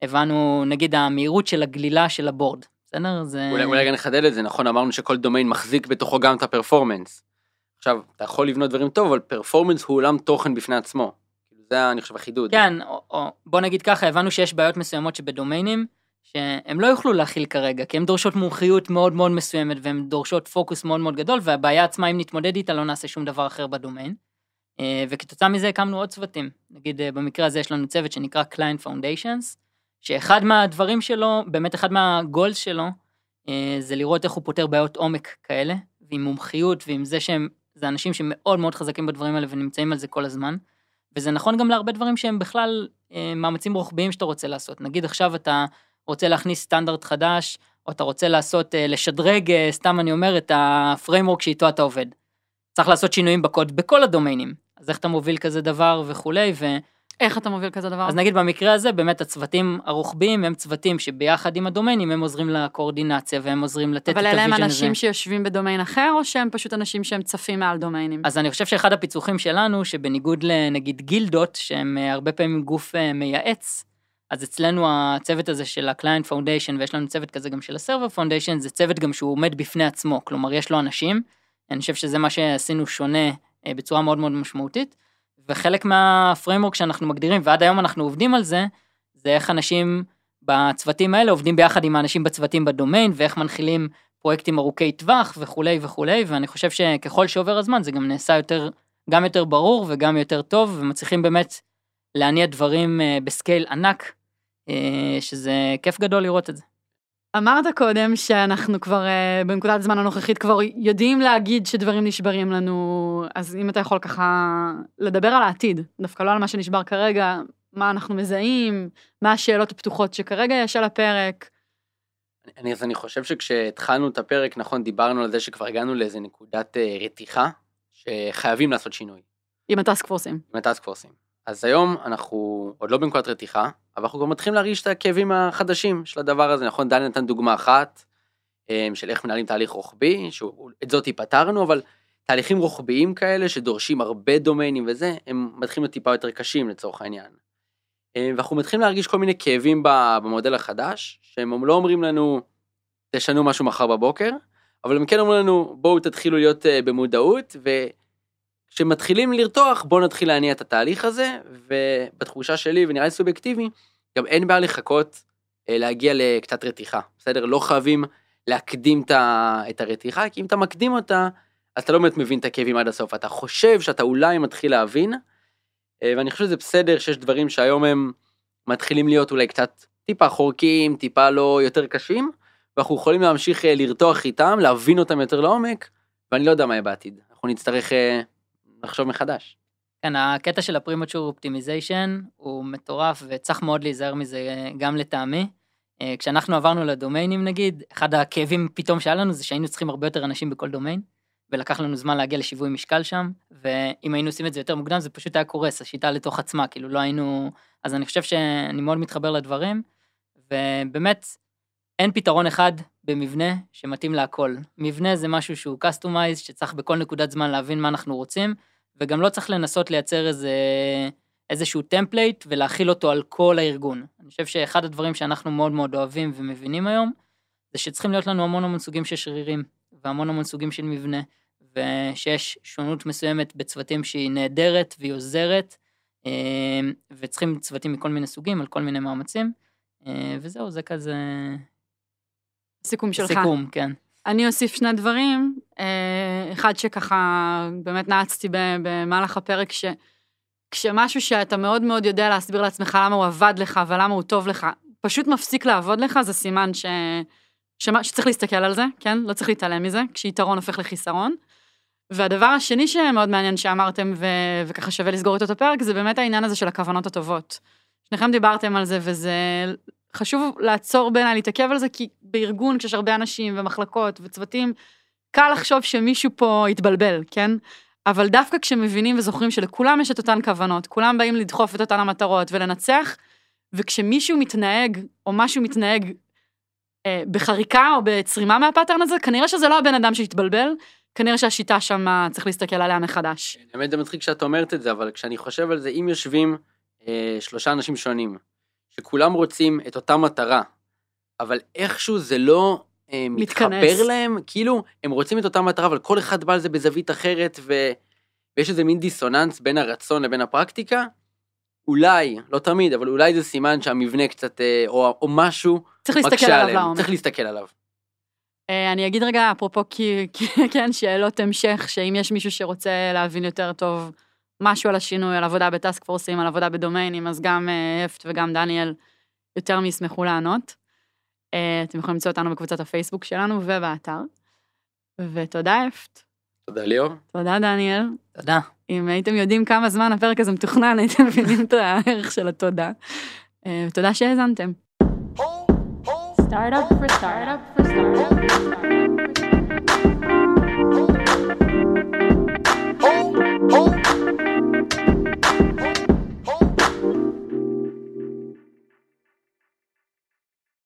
הבנו נגיד המהירות של הגלילה של ה board, בסדר? זה... אולי, אולי גם נחדד את זה, נכון, אמרנו שכל דומיין מחזיק בתוכו גם את הפרפורמנס. עכשיו, אתה יכול לבנות דברים טוב, אבל פרפורמנס הוא עולם תוכן בפני עצמו. כאילו, זה, אני חושב, החידוד. כן, או, או בוא נגיד ככה, הבנו שיש בעיות מסוימות שבדומיינים, שהם לא יוכלו להכיל כרגע, כי הן דורשות מומחיות מאוד מאוד מסוימת, והן דורשות פוקוס מאוד מאוד גדול, והבעיה עצמה, אם נתמודד איתה, לא נעשה שום דבר אחר בדומיין. אה, וכתוצאה מזה הקמנו עוד צוותים. נגיד, אה, במקרה הזה יש לנו צוות שנקרא Client Foundations, שאחד מהדברים שלו, באמת אחד מה goals שלו, אה, זה לראות איך הוא פותר בעיות עומק כאלה, ועם מומחיות ועם זה שהם, זה אנשים שמאוד מאוד חזקים בדברים האלה ונמצאים על זה כל הזמן. וזה נכון גם להרבה דברים שהם בכלל אה, מאמצים רוחביים שאתה רוצה לעשות. נגיד עכשיו אתה רוצה להכניס סטנדרט חדש, או אתה רוצה לעשות, אה, לשדרג, אה, סתם אני אומר, את ה framework שאיתו אתה עובד. צריך לעשות שינויים בקוד בכל הדומיינים. אז איך אתה מוביל כזה דבר וכולי, ו... איך אתה מוביל כזה דבר? אז נגיד במקרה הזה, באמת הצוותים הרוחביים הם צוותים שביחד עם הדומיינים הם עוזרים לקואורדינציה והם עוזרים לתת את אבל ה-vision אלה הזה. הם אנשים שיושבים בדומיין אחר, או שהם פשוט אנשים שהם צפים מעל דומיינים? אז אני חושב שאחד הפיצוחים שלנו, שבניגוד לנגיד גילדות, שהם אה, הרבה פעמים גוף אה, מייעץ, אז אצלנו הצוות הזה של ה-Client Foundation, ויש לנו צוות כזה גם של ה-Server Foundation, זה צוות גם שהוא עומד בפני עצמו, כלומר יש לו אנשים, אני חושב שזה מה שעשינו שונה אה, בצורה מאוד מאוד משמעותית, וחלק מה-framework שאנחנו מגדירים, ועד היום אנחנו עובדים על זה, זה איך אנשים בצוותים האלה עובדים ביחד עם האנשים בצוותים בדומיין, ואיך מנחילים פרויקטים ארוכי טווח וכולי וכולי, ואני חושב שככל שעובר הזמן זה גם נעשה יותר, גם יותר ברור וגם יותר טוב, ומצליחים באמת להניע דברים אה, ב-scale ענק, אה, שזה כיף גדול לראות את זה. אמרת קודם שאנחנו כבר אה, בנקודת הזמן הנוכחית כבר יודעים להגיד שדברים נשברים לנו, אז אם אתה יכול ככה לדבר על העתיד, דווקא לא על מה שנשבר כרגע, מה אנחנו מזהים, מה השאלות הפתוחות שכרגע יש על הפרק. אני, אז אני חושב שכשהתחלנו את הפרק, נכון, דיברנו על זה שכבר הגענו לאיזה נקודת אה, רתיחה, שחייבים לעשות שינוי, עם הטאסק פורסים. עם הטאסק פורסים. אז היום אנחנו עוד לא בנקודת רתיחה, אבל אנחנו כבר מתחילים להרגיש את הכאבים החדשים של הדבר הזה, נכון? דני נתן דוגמה אחת, אה, של איך מנהלים תהליך רוחבי, שאת זאת פתרנו, אבל תהליכים רוחביים כאלה שדורשים הרבה דומיינים וזה, הם מתחילים להיות טיפה יותר קשים לצורך העניין. אה, ואנחנו מתחילים להרגיש כל מיני כאבים במודל החדש, שהם לא אומרים לנו, תשנו משהו מחר בבוקר, אבל הם כן אומרים לנו, בואו תתחילו להיות אה, במודעות, וכשמתחילים לרתוח, בואו נתחיל להניע את התהליך הזה, ובתחושה שלי, ונראה לי סובייקטיבי, גם אין בעיה לחכות אה, להגיע לקצת רתיחה, בסדר? לא חייבים להקדים את הרתיחה, כי אם אתה מקדים אותה, אז אתה לא באמת מבין את הכאבים עד הסוף, אתה חושב שאתה אולי מתחיל להבין, אה, ואני חושב שזה בסדר שיש דברים שהיום הם מתחילים להיות אולי קצת טיפה חורקים, טיפה לא יותר קשים, ואנחנו יכולים להמשיך אה, לרתוח איתם, להבין אותם יותר לעומק, ואני לא יודע מה יהיה בעתיד. אנחנו נצטרך לחשוב מחדש. כן, הקטע של ה-premature optimization הוא מטורף וצריך מאוד להיזהר מזה אה, גם לטעמי. אה, כשאנחנו עברנו לדומיינים נגיד, אחד הכאבים פתאום שהיה לנו זה שהיינו צריכים הרבה יותר אנשים בכל דומיין, ולקח לנו זמן להגיע לשיווי משקל שם, ואם היינו עושים את זה יותר מוקדם זה פשוט היה קורס, השיטה לתוך עצמה, כאילו לא היינו... אז אני חושב שאני מאוד מתחבר לדברים, ובאמת, אין פתרון אחד במבנה שמתאים להכל. מבנה זה משהו שהוא customized, שצריך בכל נקודת זמן להבין מה אנחנו רוצים, וגם לא צריך לנסות לייצר איזה, איזשהו template ולהחיל אותו על כל הארגון. אני חושב שאחד הדברים שאנחנו מאוד מאוד אוהבים ומבינים היום, זה שצריכים להיות לנו המון המון סוגים של שרירים, והמון המון סוגים של מבנה, ושיש שונות מסוימת בצוותים שהיא נהדרת והיא עוזרת, אה, וצריכים צוותים מכל מיני סוגים, על כל מיני מאמצים, אה, וזהו, זה כזה סיכום שלך. סיכום, כן. אני אוסיף שני דברים. אה, אחד שככה באמת נעצתי במהלך הפרק, ש... כשמשהו שאתה מאוד מאוד יודע להסביר לעצמך למה הוא עבד לך ולמה הוא טוב לך, פשוט מפסיק לעבוד לך, זה סימן ש... שמה... שצריך להסתכל על זה, כן? לא צריך להתעלם מזה, כשיתרון הופך לחיסרון. והדבר השני שמאוד מעניין שאמרתם, ו... וככה שווה לסגור איתו את הפרק, זה באמת העניין הזה של הכוונות הטובות. שניכם דיברתם על זה, וזה חשוב לעצור בעיניי, להתעכב על זה, כי בארגון, כשיש הרבה אנשים ומחלקות וצוותים, קל לחשוב שמישהו פה התבלבל, כן? אבל דווקא כשמבינים וזוכרים שלכולם יש את אותן כוונות, כולם באים לדחוף את אותן המטרות ולנצח, וכשמישהו מתנהג, או משהו מתנהג אה, בחריקה או בצרימה מהפאטרן הזה, כנראה שזה לא הבן אדם שהתבלבל, כנראה שהשיטה שם צריך להסתכל עליה מחדש. האמת זה מצחיק שאת אומרת את זה, אבל כשאני חושב על זה, אם יושבים אה, שלושה אנשים שונים, שכולם רוצים את אותה מטרה, אבל איכשהו זה לא אה, מתכנס. מתחבר להם, כאילו, הם רוצים את אותה מטרה, אבל כל אחד בא לזה בזווית אחרת, ו... ויש איזה מין דיסוננס בין הרצון לבין הפרקטיקה, אולי, לא תמיד, אבל אולי זה סימן שהמבנה קצת, אה, או, או משהו, צריך להסתכל עליו עליהם, לעומק. צריך להסתכל עליו. אה, אני אגיד רגע, אפרופו, כי, (laughs) כן, שאלות המשך, שאם יש מישהו שרוצה להבין יותר טוב משהו על השינוי, על עבודה בטאסק פורסים, על עבודה בדומיינים, אז גם אה, אפט וגם דניאל יותר מישמחו לענות. אה, אתם יכולים למצוא אותנו בקבוצת הפייסבוק שלנו ובאתר. ותודה אפט. תודה ליאור. תודה דניאל. תודה. אם הייתם יודעים כמה זמן הפרק הזה מתוכנן, הייתם מבינים את הערך של התודה. אה, ותודה שהאזנתם. Startup for startup for. For startup, for.